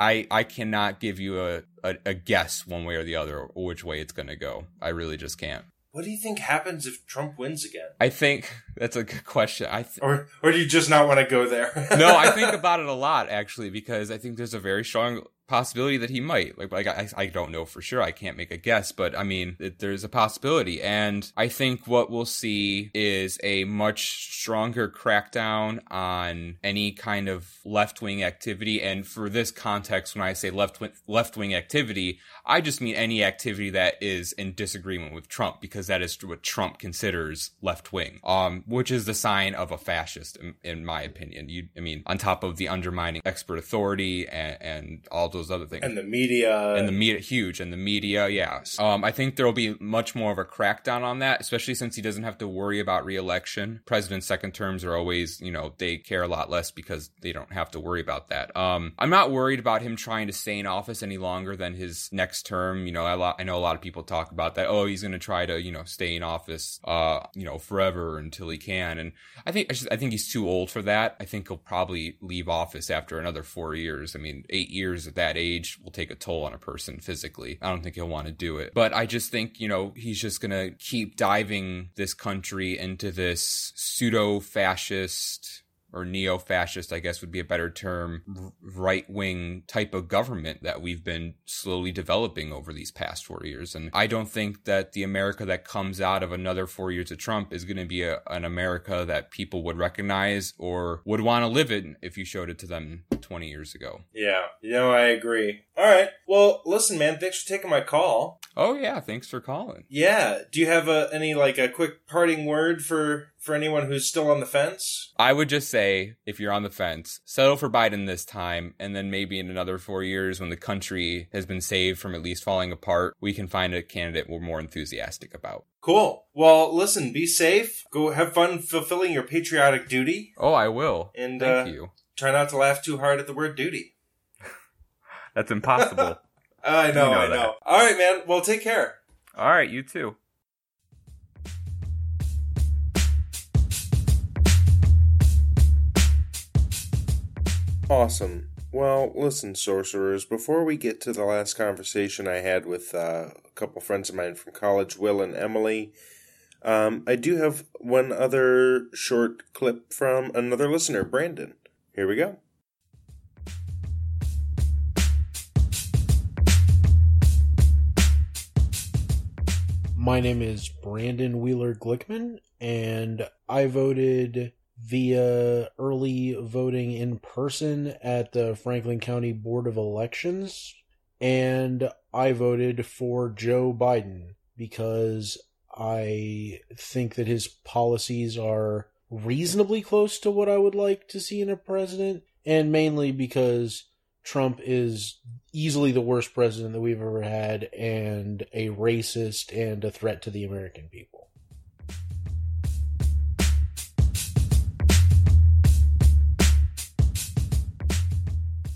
I I cannot give you a, a, a guess one way or the other or which way it's going to go. I really just can't. What do you think happens if Trump wins again? I think that's a good question. I th- or or do you just not want to go there? no, I think about it a lot actually because I think there's a very strong possibility that he might. Like, like I, I don't know for sure. I can't make a guess, but I mean, it, there's a possibility. And I think what we'll see is a much stronger crackdown on any kind of left wing activity. And for this context, when I say left left wing activity, I just mean any activity that is in disagreement with Trump, because that is what Trump considers left wing, um, which is the sign of a fascist, in, in, my opinion. You, I mean, on top of the undermining expert authority and, and all those those other things. And the media. And the media, huge. And the media, yeah. Um, I think there'll be much more of a crackdown on that, especially since he doesn't have to worry about reelection. President's second terms are always, you know, they care a lot less because they don't have to worry about that. Um, I'm not worried about him trying to stay in office any longer than his next term. You know, I, I know a lot of people talk about that. Oh, he's going to try to, you know, stay in office, uh, you know, forever until he can. And I think, I, just, I think he's too old for that. I think he'll probably leave office after another four years. I mean, eight years at that that age will take a toll on a person physically. I don't think he'll want to do it. But I just think, you know, he's just going to keep diving this country into this pseudo fascist or neo fascist, I guess would be a better term, right wing type of government that we've been slowly developing over these past four years. And I don't think that the America that comes out of another four years of Trump is going to be a, an America that people would recognize or would want to live in if you showed it to them 20 years ago. Yeah, you know, I agree. All right. Well, listen, man, thanks for taking my call. Oh, yeah. Thanks for calling. Yeah. Do you have a, any, like, a quick parting word for, for anyone who's still on the fence? I would just say, if you're on the fence, settle for Biden this time, and then maybe in another four years, when the country has been saved from at least falling apart, we can find a candidate we're more enthusiastic about. Cool. Well, listen, be safe. Go have fun fulfilling your patriotic duty. Oh, I will. And, Thank uh, you. Try not to laugh too hard at the word duty. That's impossible. I know, You know I know. that. All right, man. Well, take care. All right, you too. Awesome. Well, listen, sorcerers, before we get to the last conversation I had with uh, a couple friends of mine from college, Will and Emily, um, I do have one other short clip from another listener, Brandon. Here we go. My name is Brandon Wheeler Glickman, and I voted via early voting in person at the Franklin County Board of Elections, and I voted for Joe Biden because I think that his policies are reasonably close to what I would like to see in a president, and mainly because Trump is easily the worst president that we've ever had and a racist and a threat to the American people.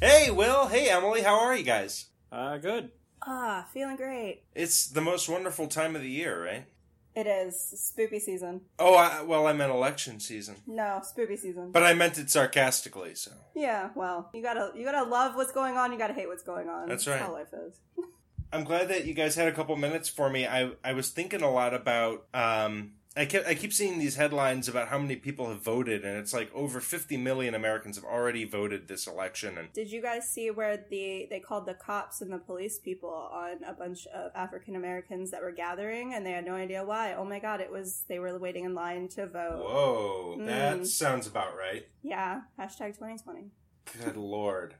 Hey, Will. Hey, Emily. How are you guys? Uh, good. Ah, feeling great. It's the most wonderful time of the year, right? It is spoopy season. Oh, I, well, I meant election season. No, spoopy season. But I meant it sarcastically, so. yeah, well, you gotta you gotta love what's going on. You gotta hate what's going on. That's right. how life is. I'm glad that you guys had a couple minutes for me. I I was thinking a lot about um I kept I keep seeing these headlines about how many people have voted and it's like over 50 million Americans have already voted this election and Did you guys see where the they called the cops and the police people on a bunch of African Americans that were gathering and they had no idea why? Oh my god, it was they were waiting in line to vote. whoa, that Mm. sounds about right. Yeah, hashtag 2020. Good lord.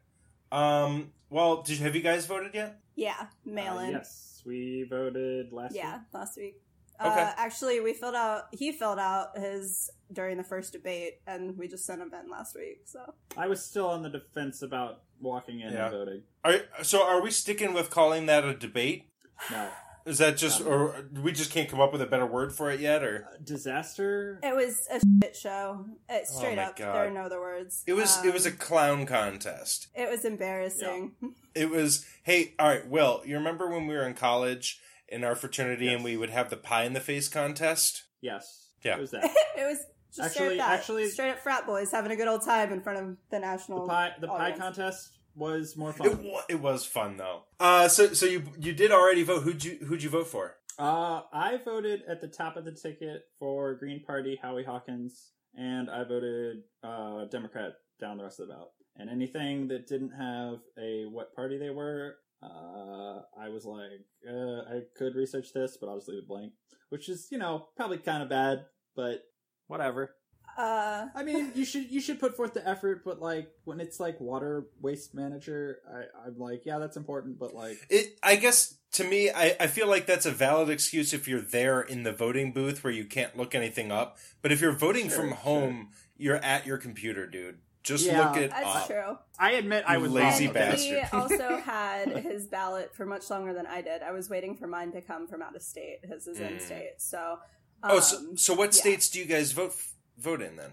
Um well, did have you guys voted yet? Yeah, mail Uh, in. yes, we voted last Yeah, week. last week. Okay. Uh, actually, we filled out. He filled out his during the first debate, and we just sent him in last week. So I was still on the defense about walking in Yeah. and voting. Are so are we sticking with calling that a debate? No. Is that just Um, or we just can't come up with a better word for it yet or Uh, disaster? it was a shit show. It, Oh straight my up, God. there are no other words. it was it was a Um, clown contest. It was embarrassing. It was, hey, all right, Will, you remember when we were in college in our fraternity and we would have the pie in the face contest? Yes. Yeah. It was that. it was just Actually- straight up that. actually- straight up frat boys having a good old time in front of the national. The pie, the pie contest was more It, fun. wa- it was fun though. Uh, so so you you did already vote. Who'd you who'd you vote for? Uh, I voted at the top of the ticket for Green Party, Howie Hawkins, and I voted uh, Democrat down the rest of the ballot. And anything that didn't have a what party they were, uh, I was like, uh, I could research this, but I'll just leave it blank. Which is, you know, probably kind of bad, but whatever. Uh, I mean, you should you should put forth the effort, but like when it's like water waste manager, I, I'm like, yeah, that's important, but like, It. I guess to me, I, I feel like that's a valid excuse if you're there in the voting booth where you can't look anything up. But if you're voting Sure, from sure. home, you're at your computer, dude. Just Yeah. look at that's up. true. I admit I was lazy wrong. and okay? he bastard. also had his ballot for much longer than I did. I was waiting for mine to come from out of state. His is in Mm. state. So, um, oh, so, so what yeah. states do you guys vote vote in then?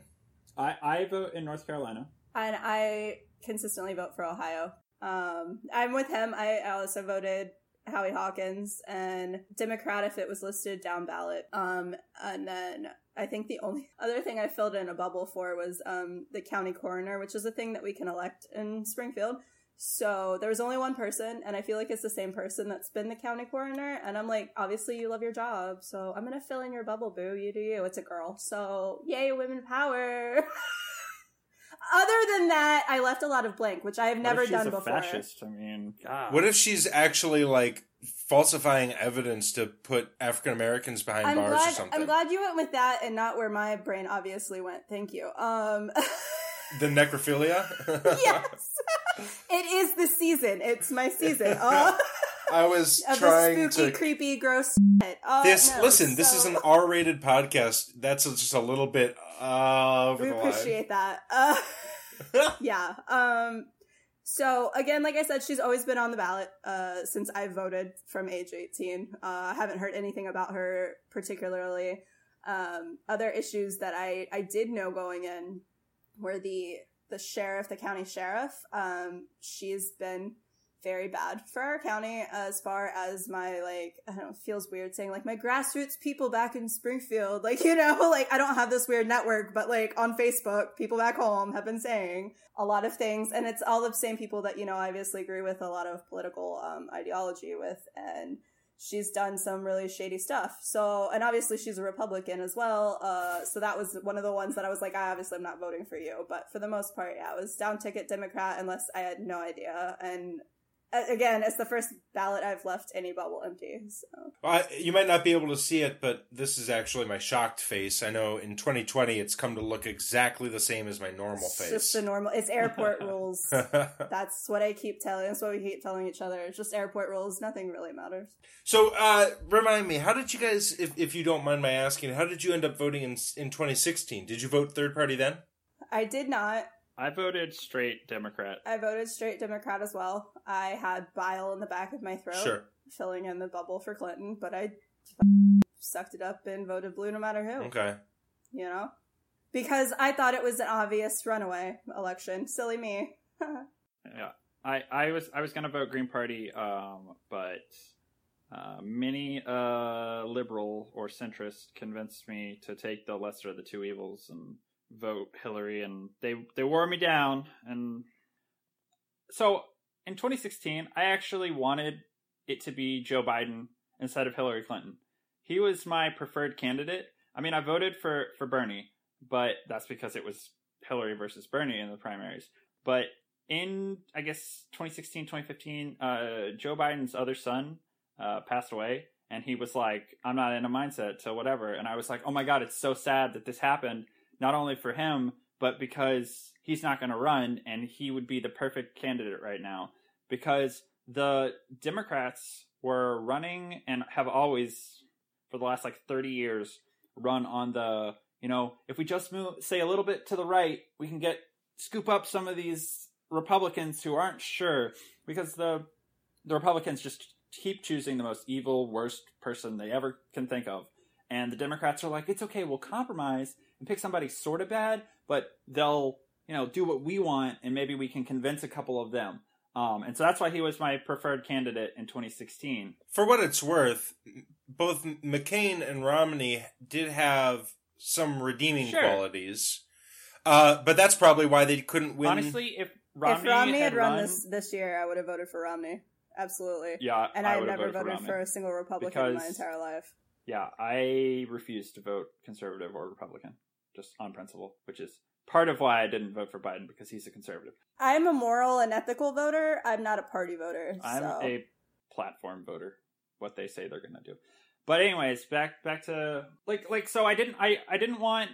I, I vote in North Carolina. and I consistently vote for Ohio. Um, I'm with him. I also voted Howie Hawkins and Democrat if it was listed down ballot. Um, and then I think the only other thing I filled in a bubble for was um, the county coroner, which is a thing that we can elect in Springfield. So there was only one person, and I feel like it's the same person that's been the county coroner. And I'm like, obviously you love your job, so I'm gonna fill in your bubble, boo. You do you. It's a girl, so yay, women power. Other than that, I left a lot of blank, which I have What never if she's done a before. Fascist. I mean, God. What if she's actually like falsifying evidence to put African Americans behind I'm bars or something? I'm glad you went with that and not where my brain obviously went. Thank you. Um, The necrophilia? yes, it is the season. It's my season. Uh, I was of trying spooky, to. creepy, gross. Shit. Uh, This no, listen. This is an R-rated podcast. That's just a little bit uh, over we the line. appreciate that. Uh, yeah. Um. So again, like I said, she's always been on the ballot uh, since I voted from age 18. Uh, I haven't heard anything about her particularly. Um, other issues that I, I did know going in were the the sheriff, the county sheriff. Um, she's been very bad for our county as far as my like I don't know, feels weird saying like my grassroots people back in Springfield. Like, you know, like I don't have this weird network, but like on Facebook, people back home have been saying a lot of things and it's all the same people that, you know, I obviously agree with a lot of political um, ideology with and she's done some really shady stuff. So, and obviously she's a Republican as well. Uh, so that was one of the ones that I was like, I obviously am not voting for you. But for the most part, yeah, I was down ticket Democrat unless I had no idea. And again, it's the first ballot I've left any bubble empty. So. Well, I, you might not be able to see it, but this is actually my shocked face. I know in 2020 it's come to look exactly the same as my normal It's face. just the normal. It's airport rules. That's what I keep telling. That's what we keep telling each other. It's just airport rules. Nothing really matters. so, uh, remind me, how did you guys, if, if you don't mind my asking, how did you end up voting in in 2016? Did you vote third party then? I did not. I voted straight Democrat. I voted straight Democrat as well. I had bile in the back of my throat, Sure. filling in the bubble for Clinton, but I sucked it up and voted blue no matter who. Okay. You know, because I thought it was an obvious runaway election. Silly me. Yeah, I, I was I was gonna vote Green Party, um, but uh, many uh, liberal or centrist convinced me to take the lesser of the two evils and vote Hillary, and they they wore me down. And so in 2016, I actually wanted it to be Joe Biden instead of Hillary Clinton. He was my preferred candidate. I mean, I voted for for Bernie, but that's because it was Hillary versus Bernie in the primaries. But in I guess 2016, 2015, uh, Joe Biden's other son uh, passed away, and he was like, "I'm not in a mindset to whatever." And I was like, "Oh my god, it's so sad that this happened. Not only for him, but because he's not going to run, and he would be the perfect candidate right now because the Democrats were running and have always, for the last like 30 years, run on the you know if we just move say a little bit to the right, we can get scoop up some of these Republicans who aren't sure because the the Republicans just keep choosing the most evil, worst person they ever can think of. And the Democrats are like, it's okay, we'll compromise and pick somebody sort of bad, but they'll, you know, do what we want and maybe we can convince a couple of them. Um, and so that's why he was my preferred candidate in 2016. For what it's worth, both McCain and Romney did have some redeeming Sure. qualities. Uh, but that's probably why they couldn't win. Honestly, if Romney, if Romney had, run, run this this year, I would have voted for Romney. Absolutely. yeah, And I I, have never voted, voted for, for, a single Republican in my entire life. Yeah, I refuse to vote conservative or Republican, just on principle, which is part of why I didn't vote for Biden because he's a conservative. I'm a moral and ethical voter. I'm not a party voter. I'm so. a platform voter. What they say they're gonna do. But anyways, back back to like like so I didn't I I didn't want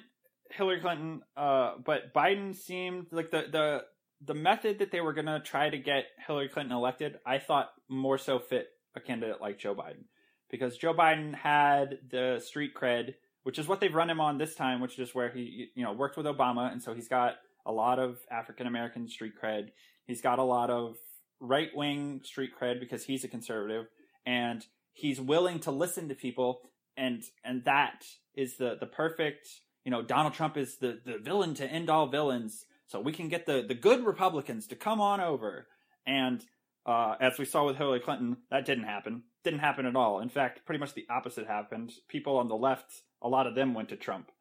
Hillary Clinton, uh, but Biden seemed like the the the method that they were gonna try to get Hillary Clinton elected. I thought more so fit a candidate like Joe Biden because Joe Biden had the street cred, which is what they've run him on this time, which is where he you know worked with Obama, and so he's got a lot of African American street cred. He's got a lot of right wing street cred because he's a conservative, and he's willing to listen to people, and and that is the the perfect. You know, Donald Trump is the the villain to end all villains, so we can get the the good Republicans to come on over. And uh, as we saw with Hillary Clinton, that didn't happen. Didn't happen at all. In fact, pretty much the opposite happened. People on the left, a lot of them went to Trump.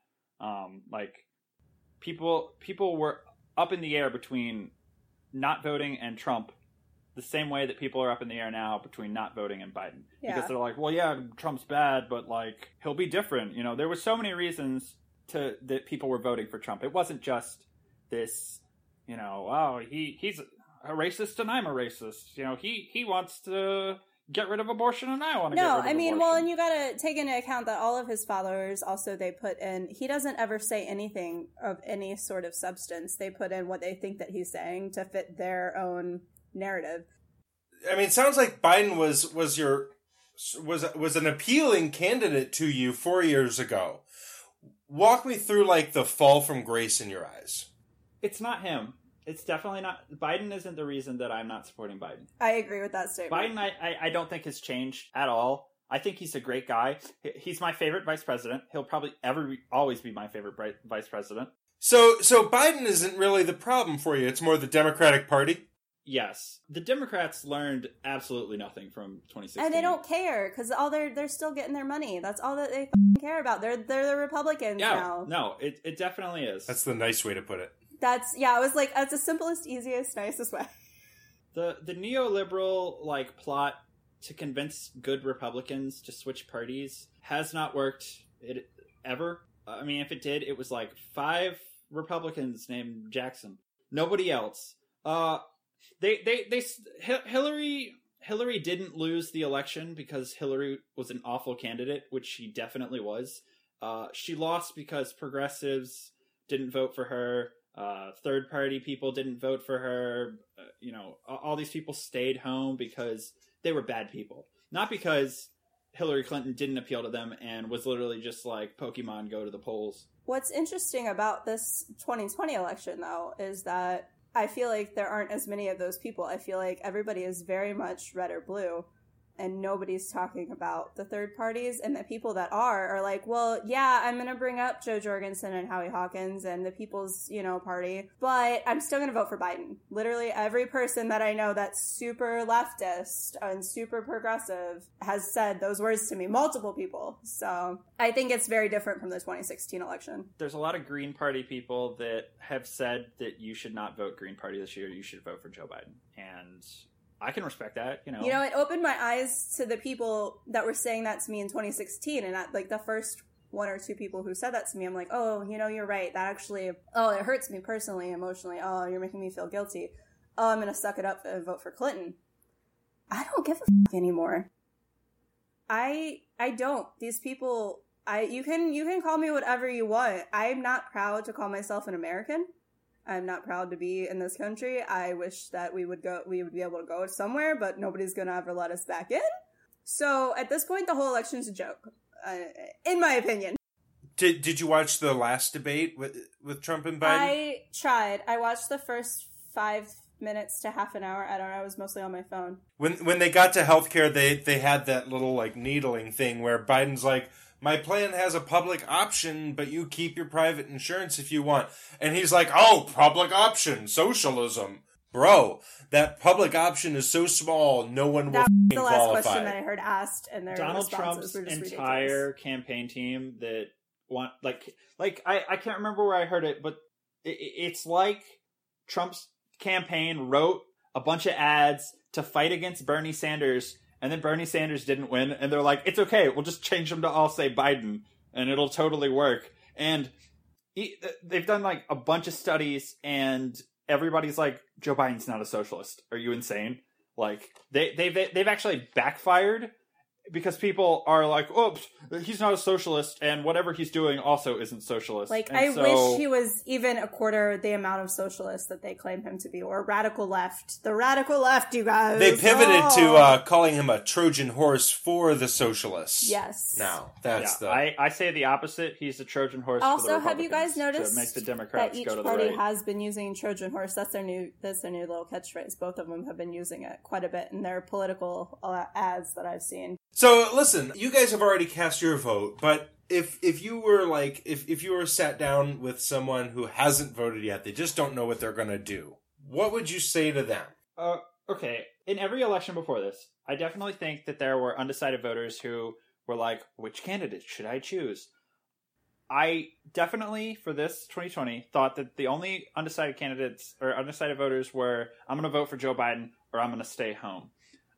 Um, like people people were up in the air between not voting and Trump the same way that people are up in the air now between not voting and Biden. Yeah. Because they're like, well, yeah, Trump's bad, but like he'll be different. You know, there were so many reasons to that people were voting for Trump. It wasn't just this, you know, oh, he he's a racist and I'm a racist. You know, he he wants to get rid of abortion and I want to get No, rid of I mean, abortion. well, and you got to take into account that all of his followers also they put in. He doesn't ever say anything of any sort of substance. They put in what they think that he's saying to fit their own narrative. I mean, it sounds like Biden was was your was was an appealing candidate to you four years ago. Walk me through like the fall from grace in your eyes. it's not him. It's definitely not. Biden isn't the reason that I'm not supporting Biden. I agree with that statement. Biden, I, I, I don't think has changed at all. I think he's a great guy. He's my favorite vice president. He'll probably ever be, always be my favorite bri- vice president. So so Biden isn't really the problem for you. It's more the Democratic Party. Yes, the Democrats learned absolutely nothing from 2016, and they don't care because all they're they're still getting their money. That's all that they f***ing care about. They're they're the Republicans Yeah, now. no, it it definitely is. That's the nice way to put it. That's yeah. I was like, that's the simplest, easiest, nicest way. the the neoliberal like plot to convince good Republicans to switch parties has not worked it ever. I mean, if it did, it was like five Republicans named Jackson. Nobody else. Uh, they they they Hi- Hillary Hillary didn't lose the election because Hillary was an awful candidate, which she definitely was. Uh, she lost because progressives didn't vote for her. Uh, third party people didn't vote for her. Uh, you know, all these people stayed home because they were bad people, not because Hillary Clinton didn't appeal to them and was literally just like Pokemon go to the polls. What's interesting about this 2020 election, though, is that I feel like there aren't as many of those people. I feel like everybody is very much red or blue, and nobody's talking about the third parties. And the people that are are like, well, yeah, I'm to bring up Jo Jorgensen and Howie Hawkins and the People's, you know, Party, but I'm still to vote for Biden. Literally every person that I know that's super leftist and super progressive has said those words to me, multiple people. So I think it's very different from the 2016 election. There's a lot of Green Party people that have said that you should not vote Green Party this year. You should vote for Joe Biden, and I can respect that. You know, You know, it opened my eyes to the people that were saying that to me in 2016, and like the first one or two people who said that to me, I'm like, oh, you know, you're right. That actually, oh, it hurts me personally, emotionally. Oh, you're making me feel guilty. Oh, I'm gonna suck it up and vote for Clinton. I don't give a f- anymore. I I don't. These people, I you can you can call me whatever you want. I'm not proud to call myself an American. I'm not proud to be in this country. I wish that we would go, we would be able to go somewhere, but nobody's gonna ever let us back in. So at this point, the whole election's a joke, uh, in my opinion. Did Did you watch the last debate with with Trump and Biden? I tried. I watched the first five minutes to half an hour. I don't know. I was mostly on my phone. when when they got to healthcare, they they had that little like needling thing where Biden's like, "My plan has a public option, but you keep your private insurance if you want," and he's like, "Oh, public option, socialism, bro. That public option is so small, no one will That was f***ing the last qualify." question that I heard asked, and their Donald Trump's were just entire ridiculous. campaign team that want like like I I can't remember where I heard it, but it, it's like Trump's campaign wrote a bunch of ads to fight against Bernie Sanders, and then Bernie Sanders didn't win, and they're like, it's okay, we'll just change them to all say Biden, and it'll totally work. And he, they've done like a bunch of studies, and everybody's like, Joe Biden's not a socialist. Are you insane? Like they they've they've actually backfired because people are like, "Oops, he's not a socialist, and whatever he's doing also isn't socialist." Like, And I so- wish he was even a quarter the amount of socialist that they claim him to be, or radical left. The radical left, you guys. They pivoted Oh. to uh, calling him a Trojan horse for the socialists. Yes. Now that's Yeah, the I, I say the opposite. He's a Trojan horse. for Also, the have you guys noticed to make the that each go to the party right? has been using Trojan horse? That's their new. That's their new little catchphrase. Both of them have been using it quite a bit in their political uh, ads that I've seen. So listen, you guys have already cast your vote, but if if you were like if if you were sat down with someone who hasn't voted yet, they just don't know what they're to do. What would you say to them? Uh, okay. In every election before this, I definitely think that there were undecided voters who were like, which candidate should I choose? I definitely, for this 2020, thought that the only undecided candidates or undecided voters were I'm going to vote for Joe Biden or I'm going to stay home.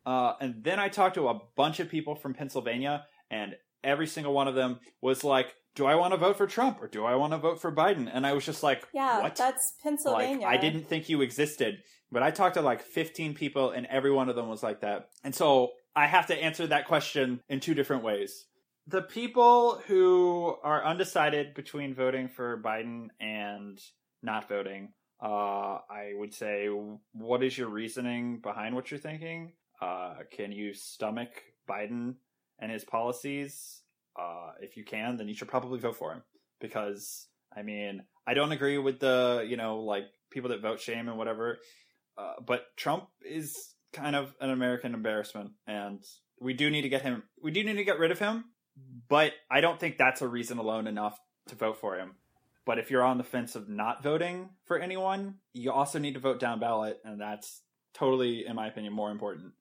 Uh, and then I talked to a bunch of people from Pennsylvania, and every single one of them was like, "Do I want to vote for Trump or do I want to vote for Biden?" And I was just like, Yeah, what?" that's Pennsylvania. Like, I didn't think you existed, but I talked to like 15 people, and every one of them was like that. And so I have to answer that question in two different ways. The people who are undecided between voting for Biden and not voting, uh, I would say, what is your reasoning behind what you're thinking? Uh, can you stomach Biden and his policies? Uh, if you can, then you should probably vote for him because I mean, I don't agree with the you know like people that vote shame and whatever, uh, but Trump is kind of an American embarrassment, and we do need to get him. We do need to get rid of him, but I don't think that's a reason alone enough to vote for him. But if you're on the fence of not voting for anyone, you also need to vote down ballot, and that's totally, in my opinion, more important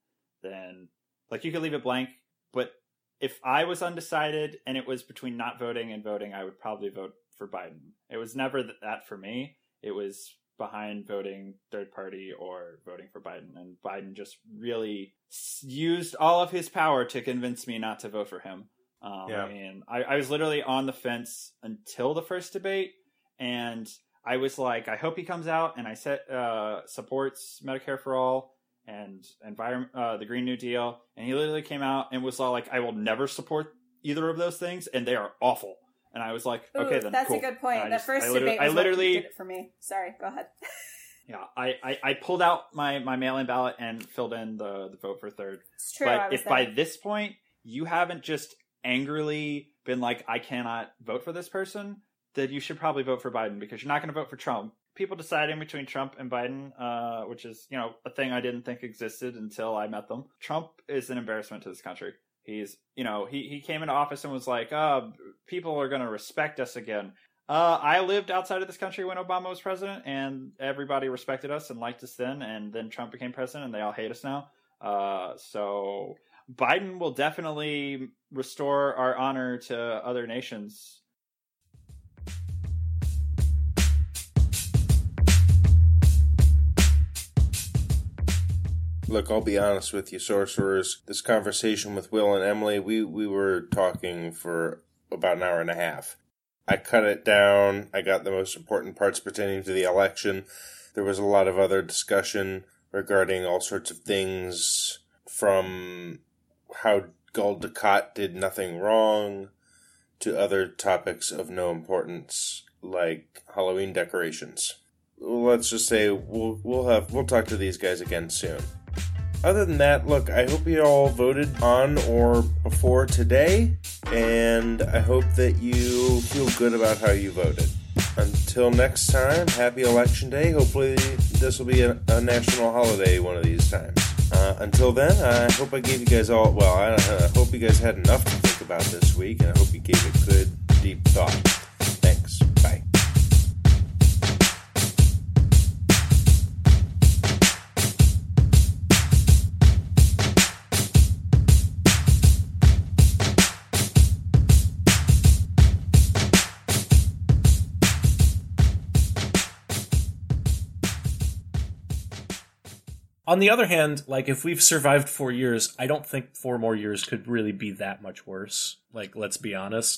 than like you could leave it blank. But if I was undecided and it was between not voting and voting, I would probably vote for Biden. It was never th- that for me. It was behind voting third party or voting for Biden, and Biden just really s- used all of his power to convince me not to vote for him. Um, Yeah. I mean, I, I was literally on the fence until the first debate, and I was like, I hope he comes out and I set uh, supports Medicare for all and environment, uh, the Green New Deal, and he literally came out and was all like, I will never support either of those things, and they are awful. And I was like, Ooh, okay, then that's cool. a good point. And I the just- first I debate I literally did it for me. Sorry, go ahead. yeah, I, I, I pulled out my, my mail in ballot and filled in the, the vote for third. It's true. But if by this point you haven't just angrily been like, I cannot vote for this person, then you should probably vote for Biden because you're not going to vote for Trump. People deciding between Trump and Biden, uh, which is you know a thing I didn't think existed until I met them. Trump is an embarrassment to this country. He's you know he he came into office and was like, uh, people are going to respect us again. Uh, I lived outside of this country when Obama was president, and everybody respected us and liked us then. And then Trump became president, and they all hate us now. Uh, so Biden will definitely restore our honor to other nations. Look, I'll be honest with you, sorcerers. This conversation with Will and Emily, we, we were talking for about an hour and a half. I cut it down. I got the most important parts pertaining to the election. There was a lot of other discussion regarding all sorts of things from how Gul did nothing wrong to other topics of no importance like Halloween decorations. Let's just say we'll we'll have we'll talk to these guys again soon. Other than that, look, I hope you all voted on or before today, and I hope that you feel good about how you voted. Until next time, happy election day. Hopefully, this will be a, a national holiday one of these times. Uh, until then, I hope I gave you guys all, well, I, I hope you guys had enough to think about this week, and I hope you gave it good, deep thought. On the other hand, like if we've survived four years, I don't think four more years could really be that much worse. Like, let's be honest.